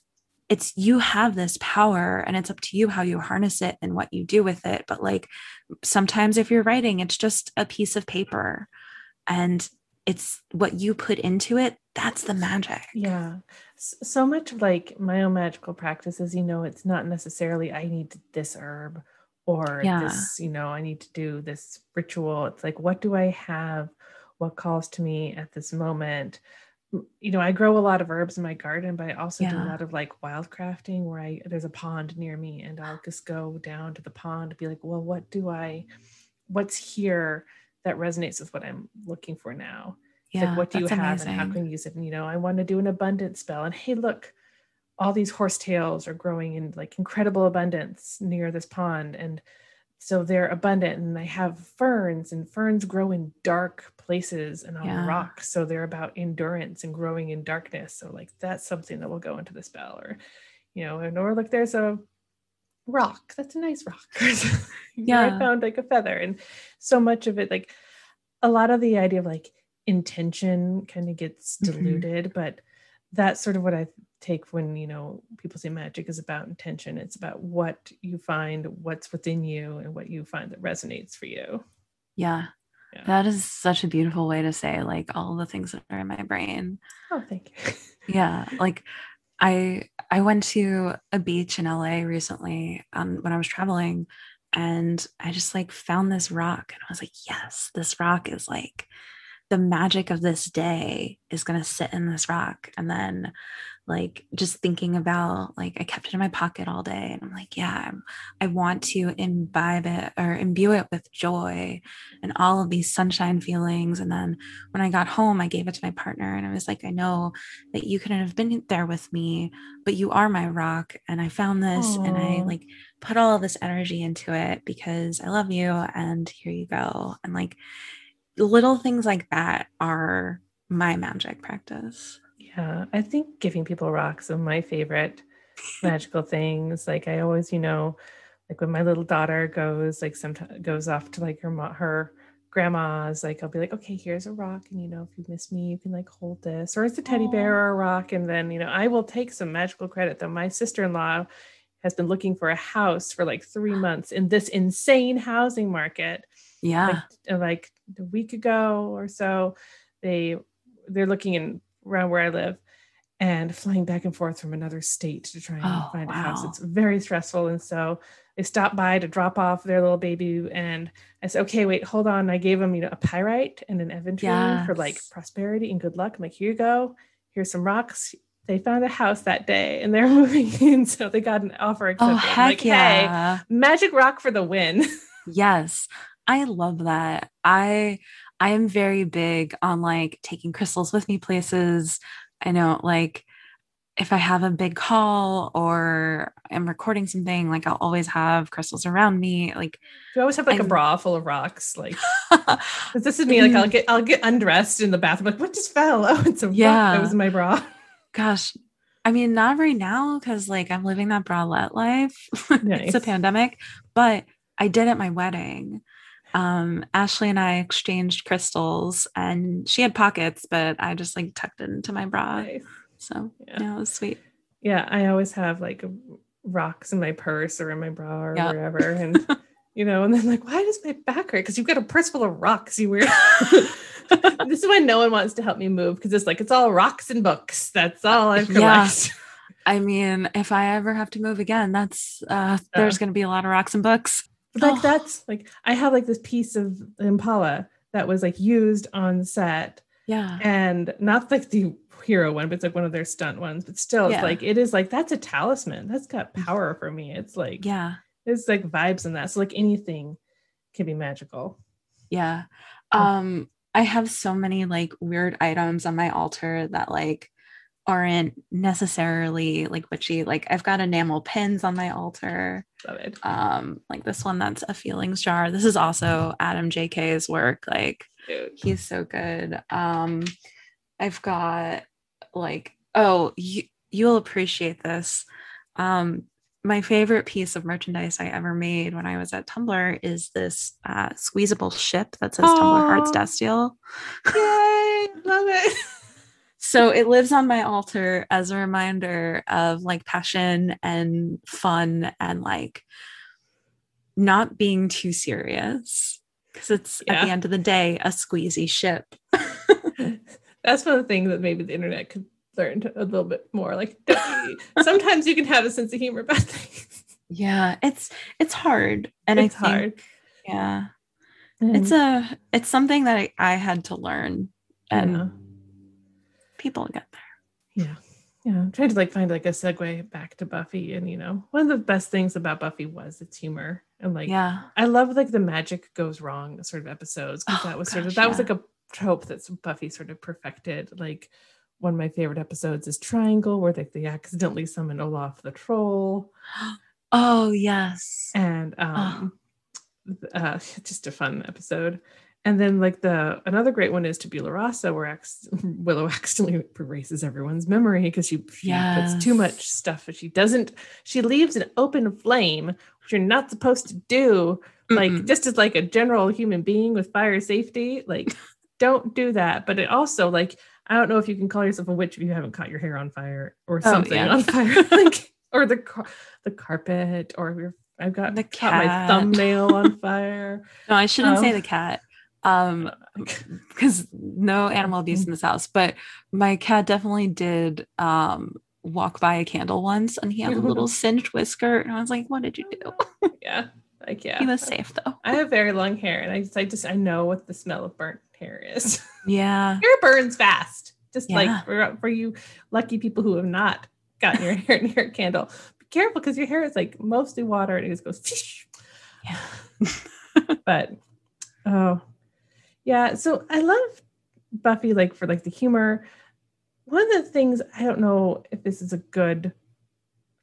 it's you have this power and it's up to you how you harness it and what you do with it. But like sometimes if you're writing it's just a piece of paper. And it's what you put into it that's the magic Yeah. So much like my own magical practices, you know, it's not necessarily I need this herb or Yeah. this, you know, I need to do this ritual. It's like, what do I have? What calls to me at this moment? You know, I grow a lot of herbs in my garden, but I also do a lot of like wild crafting where I there's a pond near me and I'll just go down to the pond and be like, well, what do I what's here that resonates with what I'm looking for now? It's yeah like, what do you have and how can you use it? And, you know, I want to do an abundance spell. And hey, look, all these horsetails are growing in like incredible abundance near this pond. And so they're abundant. And I have ferns, and ferns grow in dark places and on Yeah. rocks. So they're about endurance and growing in darkness. So, like, that's something that will go into the spell. Or, you know, and or look, there's a rock. That's a nice rock. (laughs) yeah. I found like a feather. And so much of it, like, a lot of the idea of like intention kind of gets Mhm. diluted, but that's sort of what I take when you know people say magic is about intention. It's about what you find, what's within you, and what you find that resonates for you. yeah Yeah. that is such a beautiful way to say like all the things that are in my brain Oh, thank you. (laughs) yeah like i i went to a beach in la recently um, when i was traveling and i just like found this rock and i was like yes this rock is like the magic of this day is going to sit in this rock. And then like just thinking about like i kept it in my pocket all day and i'm like yeah i want to imbibe it or imbue it with joy and all of these sunshine feelings. And then when i got home i gave it to my partner and i was like i know that you couldn't have been there with me but you are my rock. And i found this and i like put all of this energy into it because i love you and here you go. And like little things like that are my magic practice Yeah, I think giving people rocks are my favorite (laughs) magical things. Like I always, you know, like when my little daughter goes, like sometimes goes off to like her mo- her grandma's like I'll be like, okay, here's a rock, and you know, if you miss me, you can like hold this, or it's a teddy bear or a rock, and then you know, I will take some magical credit. Though my sister-in-law has been looking for a house for like three months in this insane housing market. Yeah. Like, like a week ago or so, they they're looking in around where I live and flying back and forth from another state to try and Oh, find a house. It's very stressful. And so they stopped by to drop off their little baby. And I said, okay, wait, hold on. I gave them, you know, a pyrite and an aventurine for like prosperity and good luck. I'm like, here you go. Here's some rocks. They found a house that day and they're (laughs) moving in. So they got an offer oh, accepted. Oh heck like, hey, yeah. magic rock for the win. (laughs) Yes. I love that. I I am very big on like taking crystals with me places. I know like if I have a big call or I'm recording something, like I'll always have crystals around me. Like You always have like a I'm- bra full of rocks. Like (laughs) this is me. Like Mm. I'll get I'll get undressed in the bathroom. Like what just fell? (laughs) Oh, it's a rock Yeah. that was my bra. gosh, I mean, not right now because like I'm living that bralette life. (laughs) it's a pandemic, but I did at my wedding. Um, Ashley and I exchanged crystals and she had pockets, but I just like tucked it into my bra. Nice. So Yeah. yeah, it was sweet. Yeah, I always have like rocks in my purse or in my bra or Yeah. wherever, and (laughs) you know, and then like, why does my back hurt? Because you've got a purse full of rocks. You weird. (laughs) (laughs) this is why no one wants to help me move because it's like it's all rocks and books. That's all I've Yeah. I mean, if I ever have to move again, that's uh there's gonna be a lot of rocks and books. Like Oh. that's like I have like this piece of Impala that was like used on set Yeah. and not like the hero one, but it's like one of their stunt ones. But still, Yeah. it's like it is like that's a talisman. That's got power for me. It's like Yeah. it's like vibes in that. So like anything can be magical. Yeah. Um I have so many like weird items on my altar that like aren't necessarily like witchy. Like I've got enamel pins on my altar. Love it. Um like this one that's a feelings jar. This is also Adam JK's work. Like Dude. he's so good. Um I've got like oh you you'll appreciate this. Um my favorite piece of merchandise I ever made when I was at Tumblr is this uh, squeezable ship that says Tumblr Hearts. Destiel. Yay! Love it. (laughs) So it lives on my altar as a reminder of like passion and fun and like not being too serious because it's at the end of the day a squeezy ship. (laughs) That's one of the things that maybe the internet could learn a little bit more. Like (laughs) sometimes you can have a sense of humor about (laughs) things. Yeah, it's it's hard and it's I think, hard. Yeah, it's a it's something that I, I had to learn and Yeah. People get there. Yeah. Yeah. I'm trying to like find like a segue back to Buffy. And you know, one of the best things about Buffy was its humor. And like Yeah. I love like the magic goes wrong sort of episodes. Because Oh, that was sort of gosh, that was like a trope that Buffy sort of perfected. Like one of my favorite episodes is Triangle, where like they accidentally summon Olaf the troll. (gasps) Oh yes. and um uh (laughs) just a fun episode and then like the another great one is Tabula Rasa where Ax- (laughs) Willow accidentally erases everyone's memory because she, she puts too much stuff she doesn't she leaves an open flame which you're not supposed to do like Mm-mm. just as like a general human being with fire safety like (laughs) don't do that but it also like I don't know if you can call yourself a witch if you haven't caught your hair on fire or Oh, something yeah. on fire (laughs) like or the car- the carpet or your I've got The caught my thumbnail on fire. No, I shouldn't say Oh. the cat. Um because no animal abuse in this house, but my cat definitely did um walk by a candle once and he had a little (laughs) singed whisker and I was like, what did you do? yeah, like yeah. He was safe though. I have very long hair, and I just I just I know what the smell of burnt hair is. (laughs) Yeah. hair burns fast. Just Yeah. like for, for you lucky people who have not gotten your (laughs) hair near a candle, be careful because your hair is like mostly water and it just goes. Yeah. but oh yeah so i love buffy like for like the humor one of the things i don't know if this is a good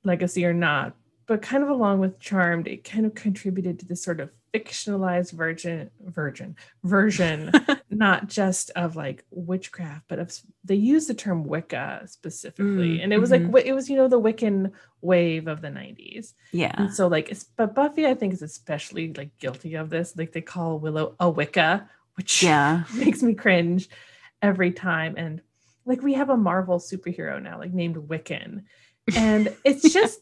legacy or not but kind of along with charmed it kind of contributed to this sort of fictionalized virgin virgin version (laughs) not just of like witchcraft but of they use the term wicca specifically Mm, and it was mhm. like it was you know the wiccan wave of the 90s Yeah. and so like but Buffy I think is especially like guilty of this. Like they call Willow a Wicca which Yeah. (laughs) makes me cringe every time. And like we have a Marvel superhero now, like named Wiccan. And (laughs) it's just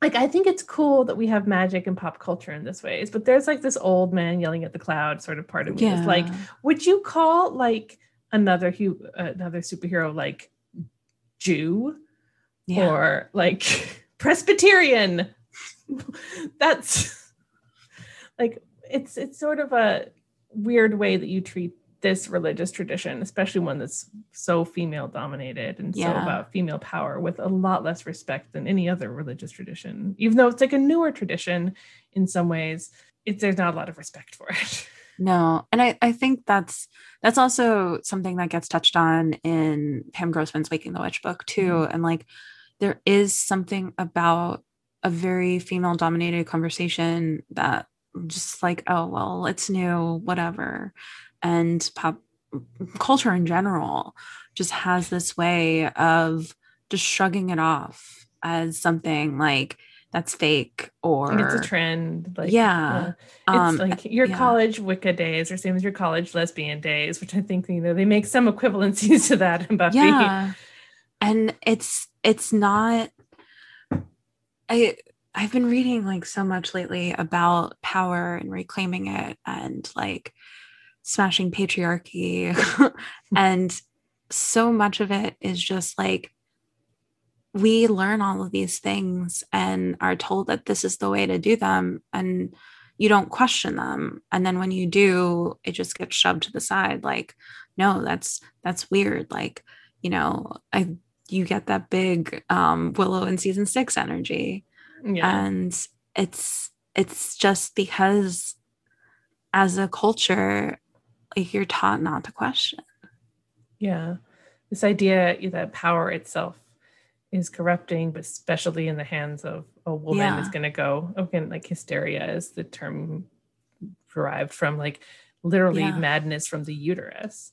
like I think it's cool that we have magic and pop culture in this ways, but there's like this old man yelling at the cloud sort of part of me. It's like, would you call like another hu- uh, another superhero like Jew Yeah. or like (laughs) Presbyterian? That's like it's it's sort of a weird way that you treat this religious tradition, especially one that's so female dominated and so about female power with a lot less respect than any other religious tradition. Even though it's like a newer tradition in some ways, it's there's not a lot of respect for it. (laughs) No, and I, I think that's that's also something that gets touched on in Pam Grossman's Waking the Witch book too. Mm-hmm. And like there is something about a very female dominated conversation that just like, oh well, it's new, whatever. And pop culture in general just has this way of just shrugging it off as something like that's fake or And it's a trend. Like Yeah. It's Um, like your yeah. college Wicca days or same as your college lesbian days, which I think you know they make some equivalencies (laughs) to that in Buffy. yeah and it's it's not i i've been reading like so much lately about power and reclaiming it and like smashing patriarchy (laughs) (laughs) and so much of it is just like we learn all of these things and are told that this is the way to do them and you don't question them. And then when you do it just gets shoved to the side. Like no that's that's weird. Like you know i you get that big um willow in season six energy Yeah. and it's it's just because as a culture like you're taught not to question Yeah. This idea that power itself is corrupting, but especially in the hands of a woman Yeah. is going to go, again, like hysteria is the term derived from like literally Yeah. madness from the uterus.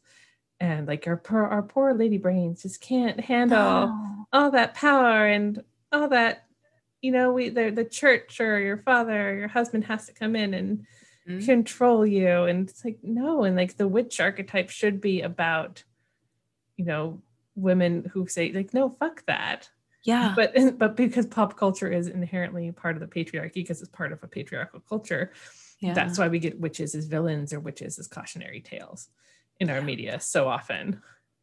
And like our poor, our poor lady brains just can't handle No. all that power and all that, you know, we, the, the church or your father or your husband has to come in and Mhm. control you. And it's like no. And like the witch archetype should be about you know women who say like no fuck that. Yeah. But (laughs) but because pop culture is inherently part of the patriarchy because it's part of a patriarchal culture yeah. that's why we get witches as villains or witches as cautionary tales in our media so often.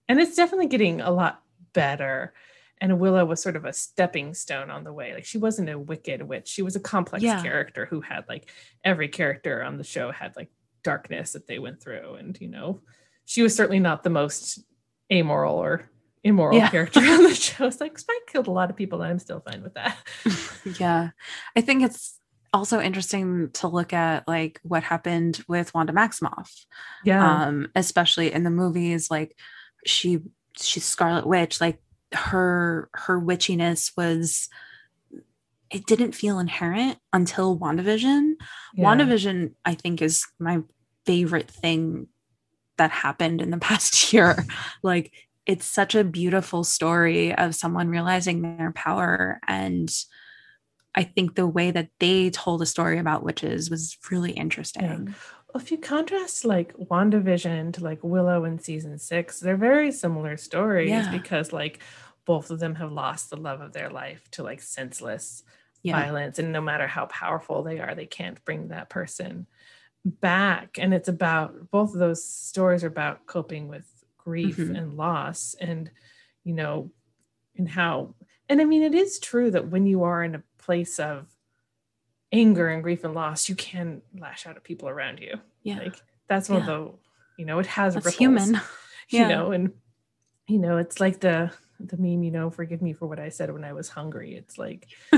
And it's definitely getting a lot better and willow was sort of a stepping stone on the way. Like she wasn't a wicked witch. She was a complex Yeah. character who had like every character on the show had like darkness that they went through. And you know she was certainly not the most amoral or immoral Yeah. character on the show. It's like spike killed a lot of people and i'm still fine with that. (laughs) Yeah. I think it's also interesting to look at like what happened with wanda maximoff yeah. um especially in the movies like she she's scarlet witch like her her witchiness was it didn't feel inherent until wandavision. Yeah. wandavision i think is my favorite thing that happened in the (laughs) past year. Like it's such a beautiful story of someone realizing their power. And i think the way that they told a story about witches was really interesting if you contrast like WandaVision to like Willow in season six, they're very similar stories Yeah. because like both of them have lost the love of their life to like senseless yeah violence. And no matter how powerful they are, they can't bring that person back. And it's about both of those stories are about coping with grief Mhm. and loss and, you know, and how, and I mean, it is true that when you are in a place of anger and grief and loss, you can lash out at people around you. yeah Like that's one Yeah. of the, you know, it has that's ripples, human (laughs) you know, and you know, it's like the the meme, you know, forgive me for what I said when I was hungry. It's like, (laughs)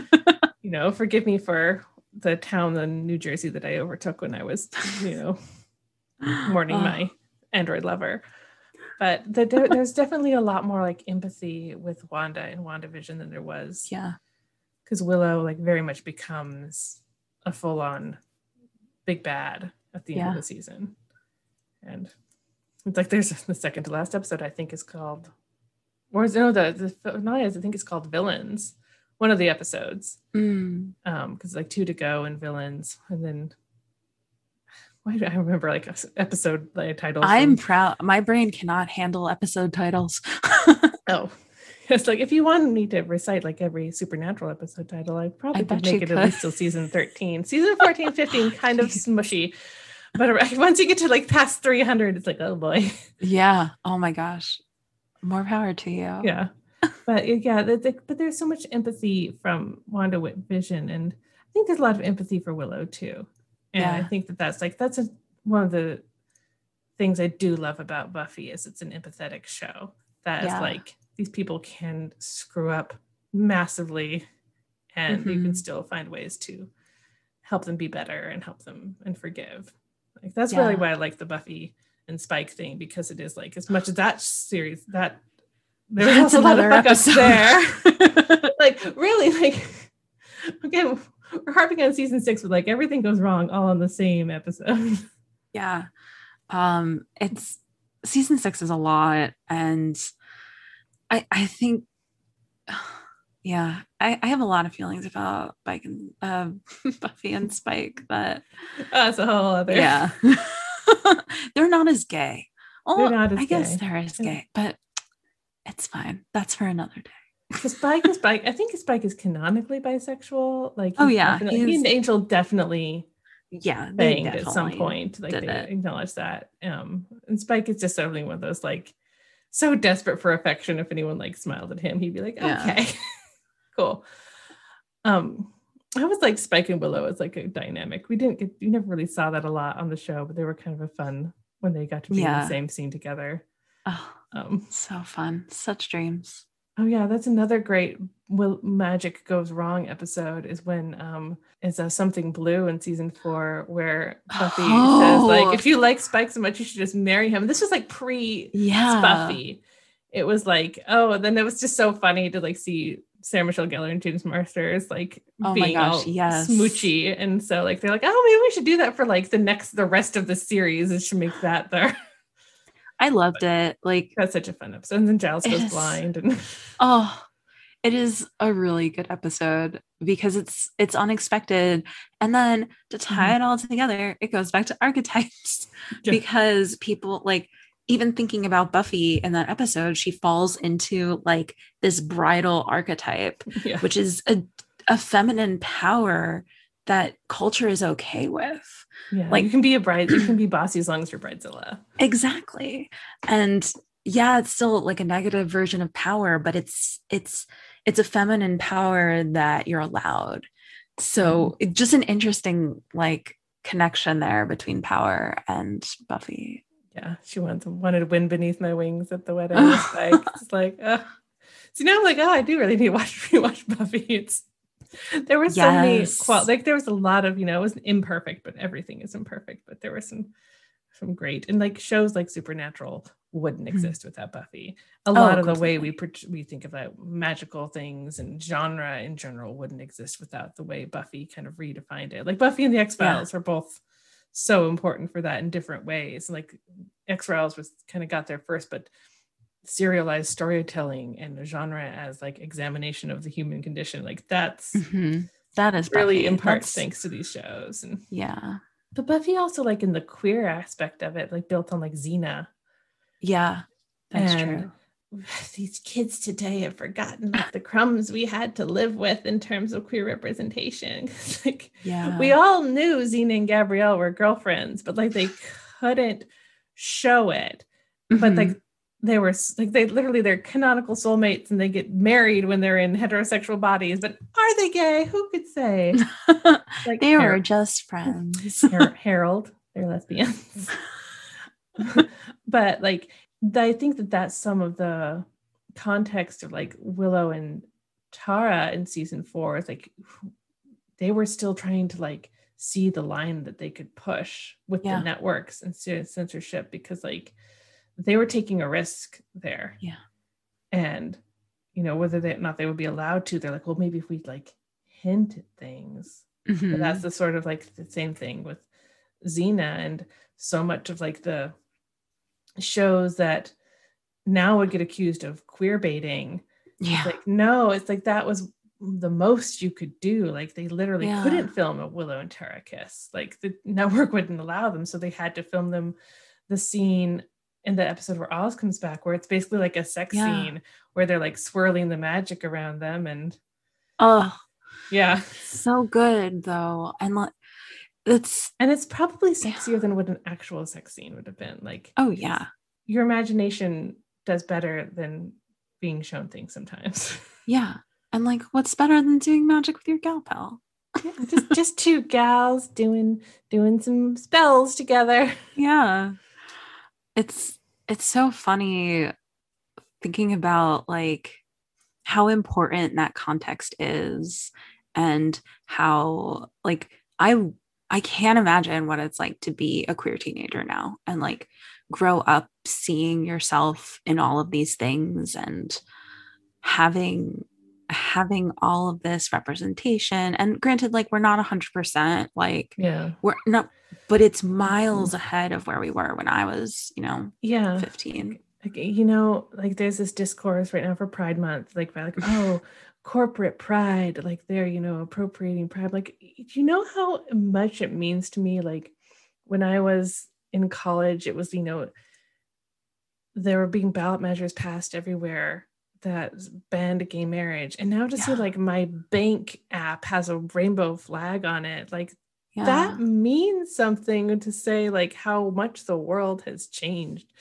you know, forgive me for the town in New Jersey that I overtook when I was, you know, (gasps) mourning Oh, my android lover. But the, there, there's definitely a lot more like empathy with Wanda and WandaVision than there was yeah because Willow like very much becomes a full on big bad at the end of the season. And it's like there's (laughs) the second to last episode, I think is called, or is no, the, the not is I think it's called Villains, one of the episodes. Mm. Um, because it's like two to go and villains, and then (sighs) why do I remember like episode like, titles? I'm proud. My brain cannot handle episode titles. (laughs) oh. (laughs) It's like if you wanted me to recite like every supernatural episode title, I probably I could make it could. at least till season 13. Season 14, (laughs) 15, kind of smushy. But (laughs) once you get to like past 300, it's like, oh boy. yeah. Oh my gosh. More power to you. yeah but yeah the, the, but there's so much empathy from wanda Wit- vision and i think there's a lot of empathy for willow too and i think that that's like that's a, one of the things i do love about buffy is it's an empathetic show that is Yeah. like these people can screw up massively and you can Mhm. still find ways to help them be better and help them and forgive. Like that's really why i like the buffy and spike thing because it is like as much as that series that there's That's a lot of fuck ups there. (laughs) Like really like again we're harping on season six but like everything goes wrong all on the same episode. (laughs) Yeah. Um, it's season six is a lot, and I I think (sighs) yeah, I, I have a lot of feelings about Spike and uh, (laughs) Buffy and Spike that that's a whole other yeah. (laughs) They're not as gay. Oh, They're not as I guess gay. they're as gay, but it's fine. That's for another day. Because Spike is Spike. I think Spike is canonically bisexual. Like, Oh, yeah, he and Angel definitely Yeah, they banged at some point. Like they it. acknowledge that. Um, and Spike is just certainly one of those like so desperate for affection. If anyone like smiled at him, he'd be like, Yeah. okay, (laughs) cool. Um, I was like Spike and Willow as like a dynamic. We didn't get, we never really saw that a lot on the show, but they were kind of a fun when they got to be in the same scene together. Oh, Um, so fun. Such dreams. Oh yeah, that's another great will magic goes wrong episode is when um is uh, something blue in season four where Buffy says Oh. like if you like Spike so much you should just marry him. This was like pre Yeah. Buffy. It was like oh and then it was just so funny to like see Sarah Michelle Gellar and James Marsters like Oh being gosh, all yes. smoochy and so like they're like oh maybe we should do that for like the next the rest of the series and should make that their I loved it. Like that's such a fun episode and then Giles goes is- blind and (laughs) Oh, it is a really good episode because it's it's unexpected. And then to tie mm-hmm. it all together, it goes back to (laughs) archetypes Yeah. because people like even thinking about Buffy in that episode, she falls into like this bridal archetype, (laughs) yeah. which is a, a feminine power that culture is okay with. Yeah, like you can be a bride, you can be bossy as long as you're bridezilla. Exactly. And yeah, it's still like a negative version of power, but it's it's it's a feminine power that you're allowed. So it, just an interesting like connection there between power and Buffy. Yeah, she wanted wanted to win beneath my wings at the wedding. (laughs) It's like it's like, uh. see now I'm like, oh, I do really need to watch rewatch Buffy. It's (laughs) there were so many qual like there was a lot of you know it was imperfect, but everything is imperfect. But there were some some great and like shows like Supernatural wouldn't Mhm. exist without Buffy. A lot of the way we port- we think of that magical things and genre in general wouldn't exist without the way Buffy kind of redefined it. Like Buffy and the X Files are both so important for that in different ways. Like X Files was kind of got there first, but serialized storytelling and a genre as like examination of the human condition, like that's Mhm. That is really Buffy. in part That's- thanks to these shows. And Yeah. but Buffy also like in the queer aspect of it, like built on like Xena. Yeah. That's And true. (sighs) These kids today have forgotten like the crumbs we had to live with in terms of queer representation (laughs) like Yeah. we all knew Xena and Gabrielle were girlfriends, but like they couldn't show it. But like they were like they literally they're canonical soulmates and they get married when they're in heterosexual bodies. But are they gay? Who could say? (laughs) Like they were just friends. (laughs) Har- Harold, they're lesbians. (laughs) but like I think that that's some of the context of like Willow and Tara in season four is like they were still trying to like see the line that they could push with Yeah. the networks and censorship because like they were taking a risk there. Yeah. And you know, whether they or not they would be allowed to, they're like, well, maybe if we like hint at things, Mhm. that's the sort of like the same thing with Xena and so much of like the shows that now would get accused of queer baiting. yeah. It's like, no, it's like that was the most you could do. Like they literally Yeah. couldn't film a Willow and Tara kiss. Like the network wouldn't allow them, so they had to film them the scene in the episode where Oz comes back, where it's basically like a sex Yeah. scene where they're like swirling the magic around them, and Oh, yeah, so good though. And like it's and it's probably sexier than what an actual sex scene would have been. Like, oh yeah. your imagination does better than being shown things sometimes. (laughs) Yeah. And like what's better than doing magic with your gal pal? just just two gals doing doing some spells together. (laughs) Yeah. It's it's so funny thinking about like how important that context is and how like I I can't imagine what it's like to be a queer teenager now and like grow up seeing yourself in all of these things and having having all of this representation and granted like we're not 100% like Yeah. we're not but it's miles mm. ahead of where we were when i was you know Yeah. 15 Like, you know, like there's this discourse right now for Pride Month, like by like, oh, (sighs) corporate pride, like they're, you know, appropriating pride. Like, do you know how much it means to me? Like when I was in college, it was, you know, there were being ballot measures passed everywhere that banned gay marriage. And now to see like my bank app has a rainbow flag on it, like yeah that means something to say like how much the world has changed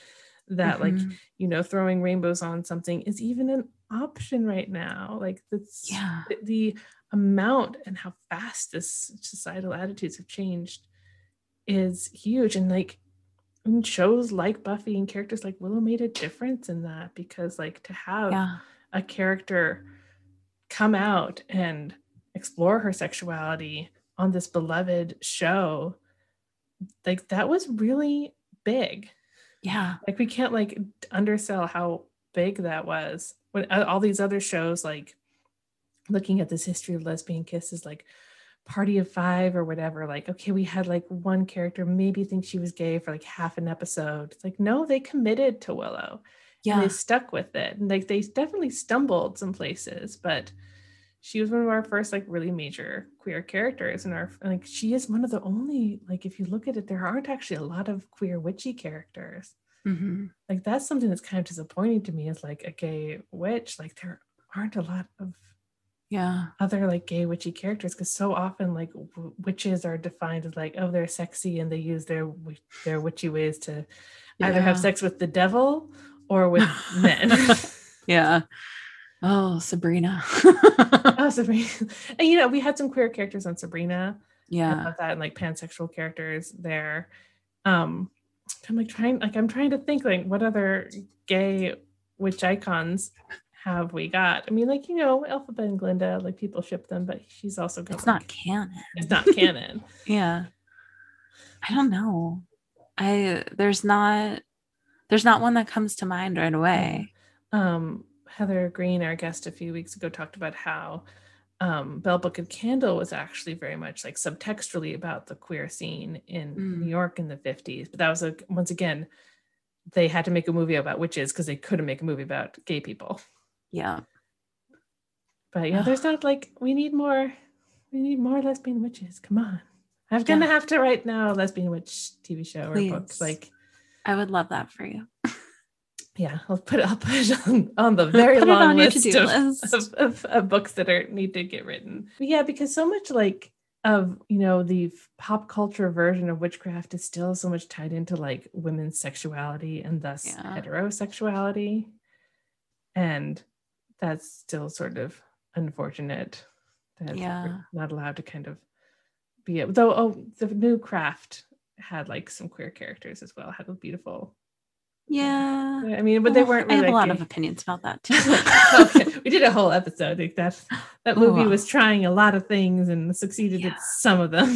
that like Mhm. you know throwing rainbows on something is even an option right now like that's Yeah. the, the amount and how fast this societal attitudes have changed is huge and like and shows like buffy and characters like willow made a difference in that because like to have yeah. a character come out and explore her sexuality on this beloved show like that was really big. Yeah. Like we can't like undersell how big that was. When uh, all these other shows like looking at this history of lesbian kisses like party of five or whatever like okay we had like one character maybe think she was gay for like half an episode. It's like no they committed to willow. And yeah. they stuck with it. And like they definitely stumbled some places but she was one of our first like really major queer characters and our like she is one of the only like if you look at it there aren't actually a lot of queer witchy characters. Mhm. like that's something that's kind of disappointing to me is like a gay witch. Like there aren't a lot of yeah. other like gay witchy characters because so often like w- witches are defined as like oh they're sexy and they use their their witchy ways to either have sex with the devil or with (laughs) men. (laughs) Yeah. Oh sabrina. (laughs) Oh sabrina. And you know we had some queer characters on sabrina yeah. love that and like pansexual characters there. Um i'm like trying like i'm trying to think like what other gay witch icons have we got? I mean like you know elphaba and glinda like people ship them but she's also it's not canon. It's not canon. (laughs) Yeah. I don't know. I there's not there's not one that comes to mind right away. Um heather greene our guest a few weeks ago talked about how um bell book and candle was actually very much like subtextually about the queer scene in Mm. new york in the 50s but that was a once again they had to make a movie about witches because they couldn't make a movie about gay people yeah but yeah there's (sighs) not like we need more we need more lesbian witches come on i'm gonna Yeah. have to write now a lesbian witch tv show or books. Like i would love that for you yeah i'll put it i'll put it on, on the very long on list, of, list. Of, of, of books that are need to get written But yeah because so much like of you know the pop culture version of witchcraft is still so much tied into like women's sexuality and thus Yeah. heterosexuality and that's still sort of unfortunate that Yeah. we're not allowed to kind of be it. though oh the new craft had like some queer characters as well had a beautiful yeah I mean, but they oh, weren't. i have a really lot of opinions about that (laughs) too okay, we did a whole episode. Like that that movie Wow. was trying a lot of things and succeeded Yeah. at some of them.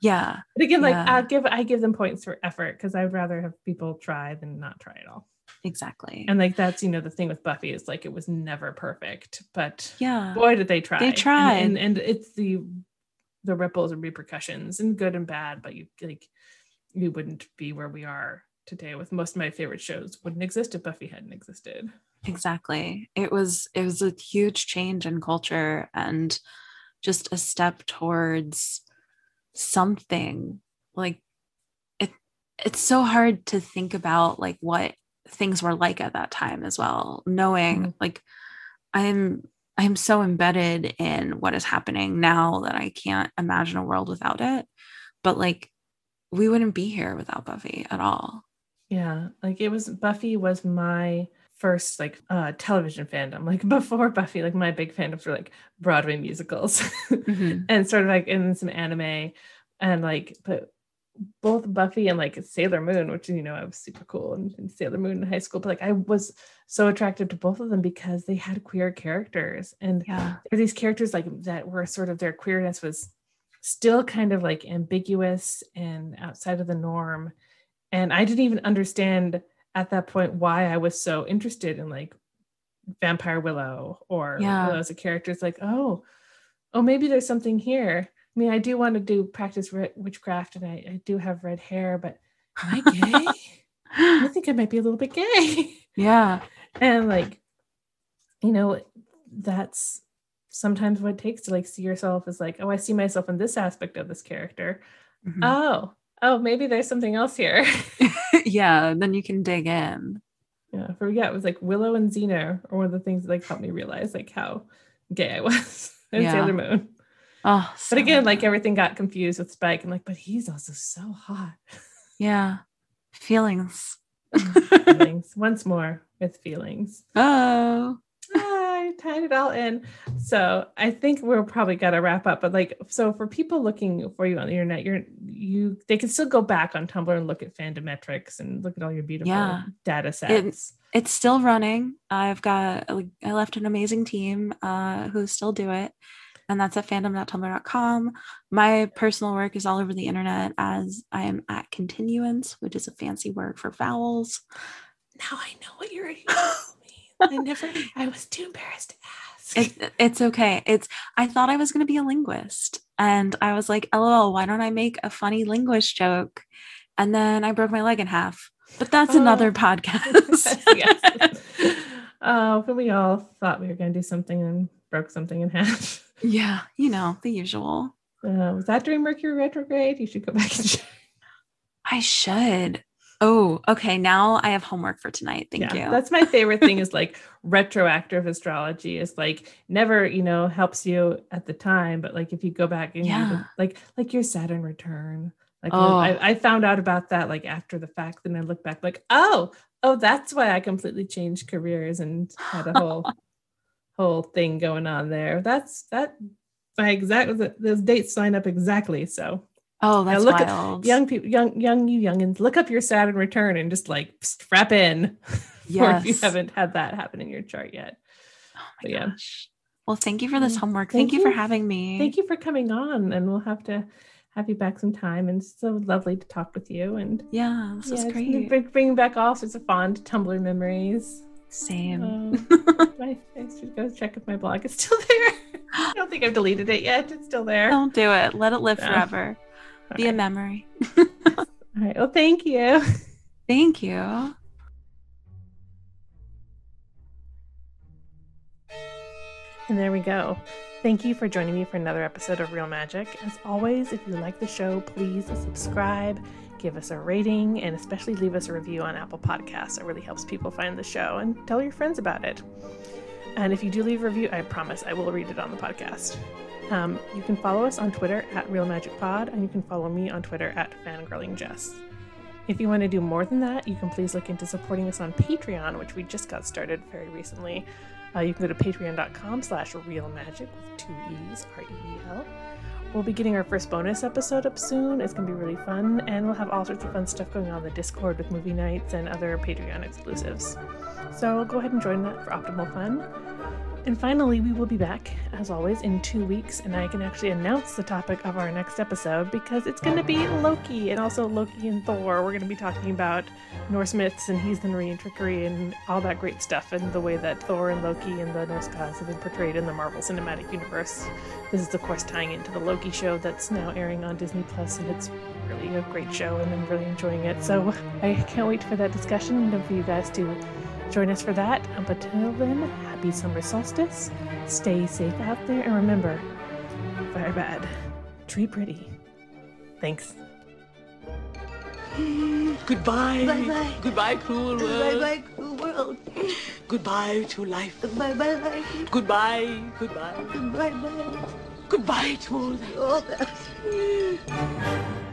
yeah (laughs) but again, like Yeah. I give I give them points for effort because I'd rather have people try than not try at all. Exactly And like that's you know the thing with Buffy is like it was never perfect, but yeah boy did they try. They tried. and, and it's the the ripples and repercussions and good and bad. But you like you wouldn't be where we are today with most of my favorite shows wouldn't exist if Buffy hadn't existed. exactly it was it was a huge change in culture and just a step towards something like it it's so hard to think about like what things were like at that time as well knowing Mhm. like i'm i'm so embedded in what is happening now that i can't imagine a world without it but like we wouldn't be here without buffy at all Yeah, like it was Buffy was my first like uh television fandom. Like (laughs) before Buffy, like my big fandoms were like Broadway musicals Mhm. (laughs) and sort of like in some anime and like but both Buffy and like Sailor Moon, which you know I was super cool in, in Sailor Moon in high school, but like I was so attracted to both of them because they had queer characters. And yeah. there are these characters like that were sort of their queerness was still kind of like ambiguous and outside of the norm. And i didn't even understand at that point why i was so interested in like vampire willow or Yeah. willow as a character. It's like oh oh maybe there's something here mean i do want to do practice witchcraft and I, I do have red hair but am i gay? (laughs) I think i might be a little bit gay. Yeah. (laughs) And like you know that's sometimes what it takes to like see yourself as like oh i see myself in this aspect of this character. Mhm. oh oh maybe there's something else here. (laughs) Yeah then you can dig in. Yeah for yeah it was like willow and xena are one of the things that like helped me realize like how gay i was. In Yeah. sailor moon oh but again like everything got confused with spike and like but he's also so hot yeah feelings (laughs) feelings once more with feelings oh I tied it all in. So I think we're probably gotta wrap up. But like, so for people looking for you on the internet, you're you they can still go back on Tumblr and look at fandometrics and look at all your beautiful Yeah. data sets. it's still running i've got like i left an amazing team uh who still do it and that's at fandom.tumblr.com my personal work is all over the internet as i am at continuants which is a fancy word for vowels now I know what you're (laughs) I never I was too embarrassed to ask. it, it's okay it's i thought i was going to be a linguist and i was like lol why don't i make a funny linguist joke and then i broke my leg in half but that's Oh. another podcast (laughs) yes. (laughs) Oh, but we all thought we were gonna do something and broke something in half. Yeah you know the usual Uh, was that during Mercury retrograde? You should go back and check. i should oh okay now i have homework for tonight thank yeah, you That's my favorite thing is like (laughs) retroactive astrology is like never, you know, helps you at the time, but like if you go back and you do the- Yeah. like like your Saturn return. Like Oh. I, I found out about that like after the fact, then I look back like, oh, oh, that's why I completely changed careers and had a whole (laughs) whole thing going on there. That's that my exact those dates line up exactly. So oh now that's look at young people, young young you youngins, look up your Saturn return and just like strap in. (laughs) Or if you haven't had that happen in your chart yet. oh but my yeah. gosh well thank you for this Mm, homework thank thank, you for having me Thank you for coming on, and we'll have to have you back sometime. And it's so lovely to talk with you. And yeah this yeah, is great bring, bring back all sorts of fond Tumblr memories. Same Um, (laughs) I, I should go check if my blog is still (laughs) there. I don't think I've deleted it yet. It's still there. don't do it let it live No. forever be a memory (laughs) All right. Well, thank you. thank you And there we go. Thank you for joining me for another episode of Reel Magic. As always, if you like the show, please subscribe, give us a rating, and especially leave us a review on Apple Podcasts. It really helps people find the show and tell your friends about it. And if you do leave a review, I promise I will read it on the podcast. Um, you can follow us on Twitter at Reel Magic Pod, and you can follow me on Twitter at FangirlingJess. If you want to do more than that, you can please look into supporting us on Patreon, which we just got started very recently. Uh, you can go to patreon.com slash reelmagic with two E's, R-E-E-L. We'll be getting our first bonus episode up soon. It's going to be really fun, and we'll have all sorts of fun stuff going on the Discord with movie nights and other Patreon exclusives. So go ahead and join that for optimal fun. And finally, we will be back, as always, in two weeks, and I can actually announce the topic of our next episode because it's going to be Loki and also Loki and Thor. We're going to be talking about Norse myths and heathenry and trickery and all that great stuff, and the way that Thor and Loki and the Norse gods have been portrayed in the Marvel Cinematic Universe. This is, of course, tying into the Loki show that's now airing on Disney Plus, and it's really a great show, and I'm really enjoying it. So I can't wait for that discussion and for you guys to Join us for that. Uh, Up until then, happy summer solstice. Stay safe out there, and remember, fire bad, tree pretty. Thanks. Goodbye. Bye-bye. Goodbye, cruel world. Bye bye, cruel world. Goodbye to life. Bye bye life. Goodbye. Goodbye. Bye bye. Goodbye to all that. All that.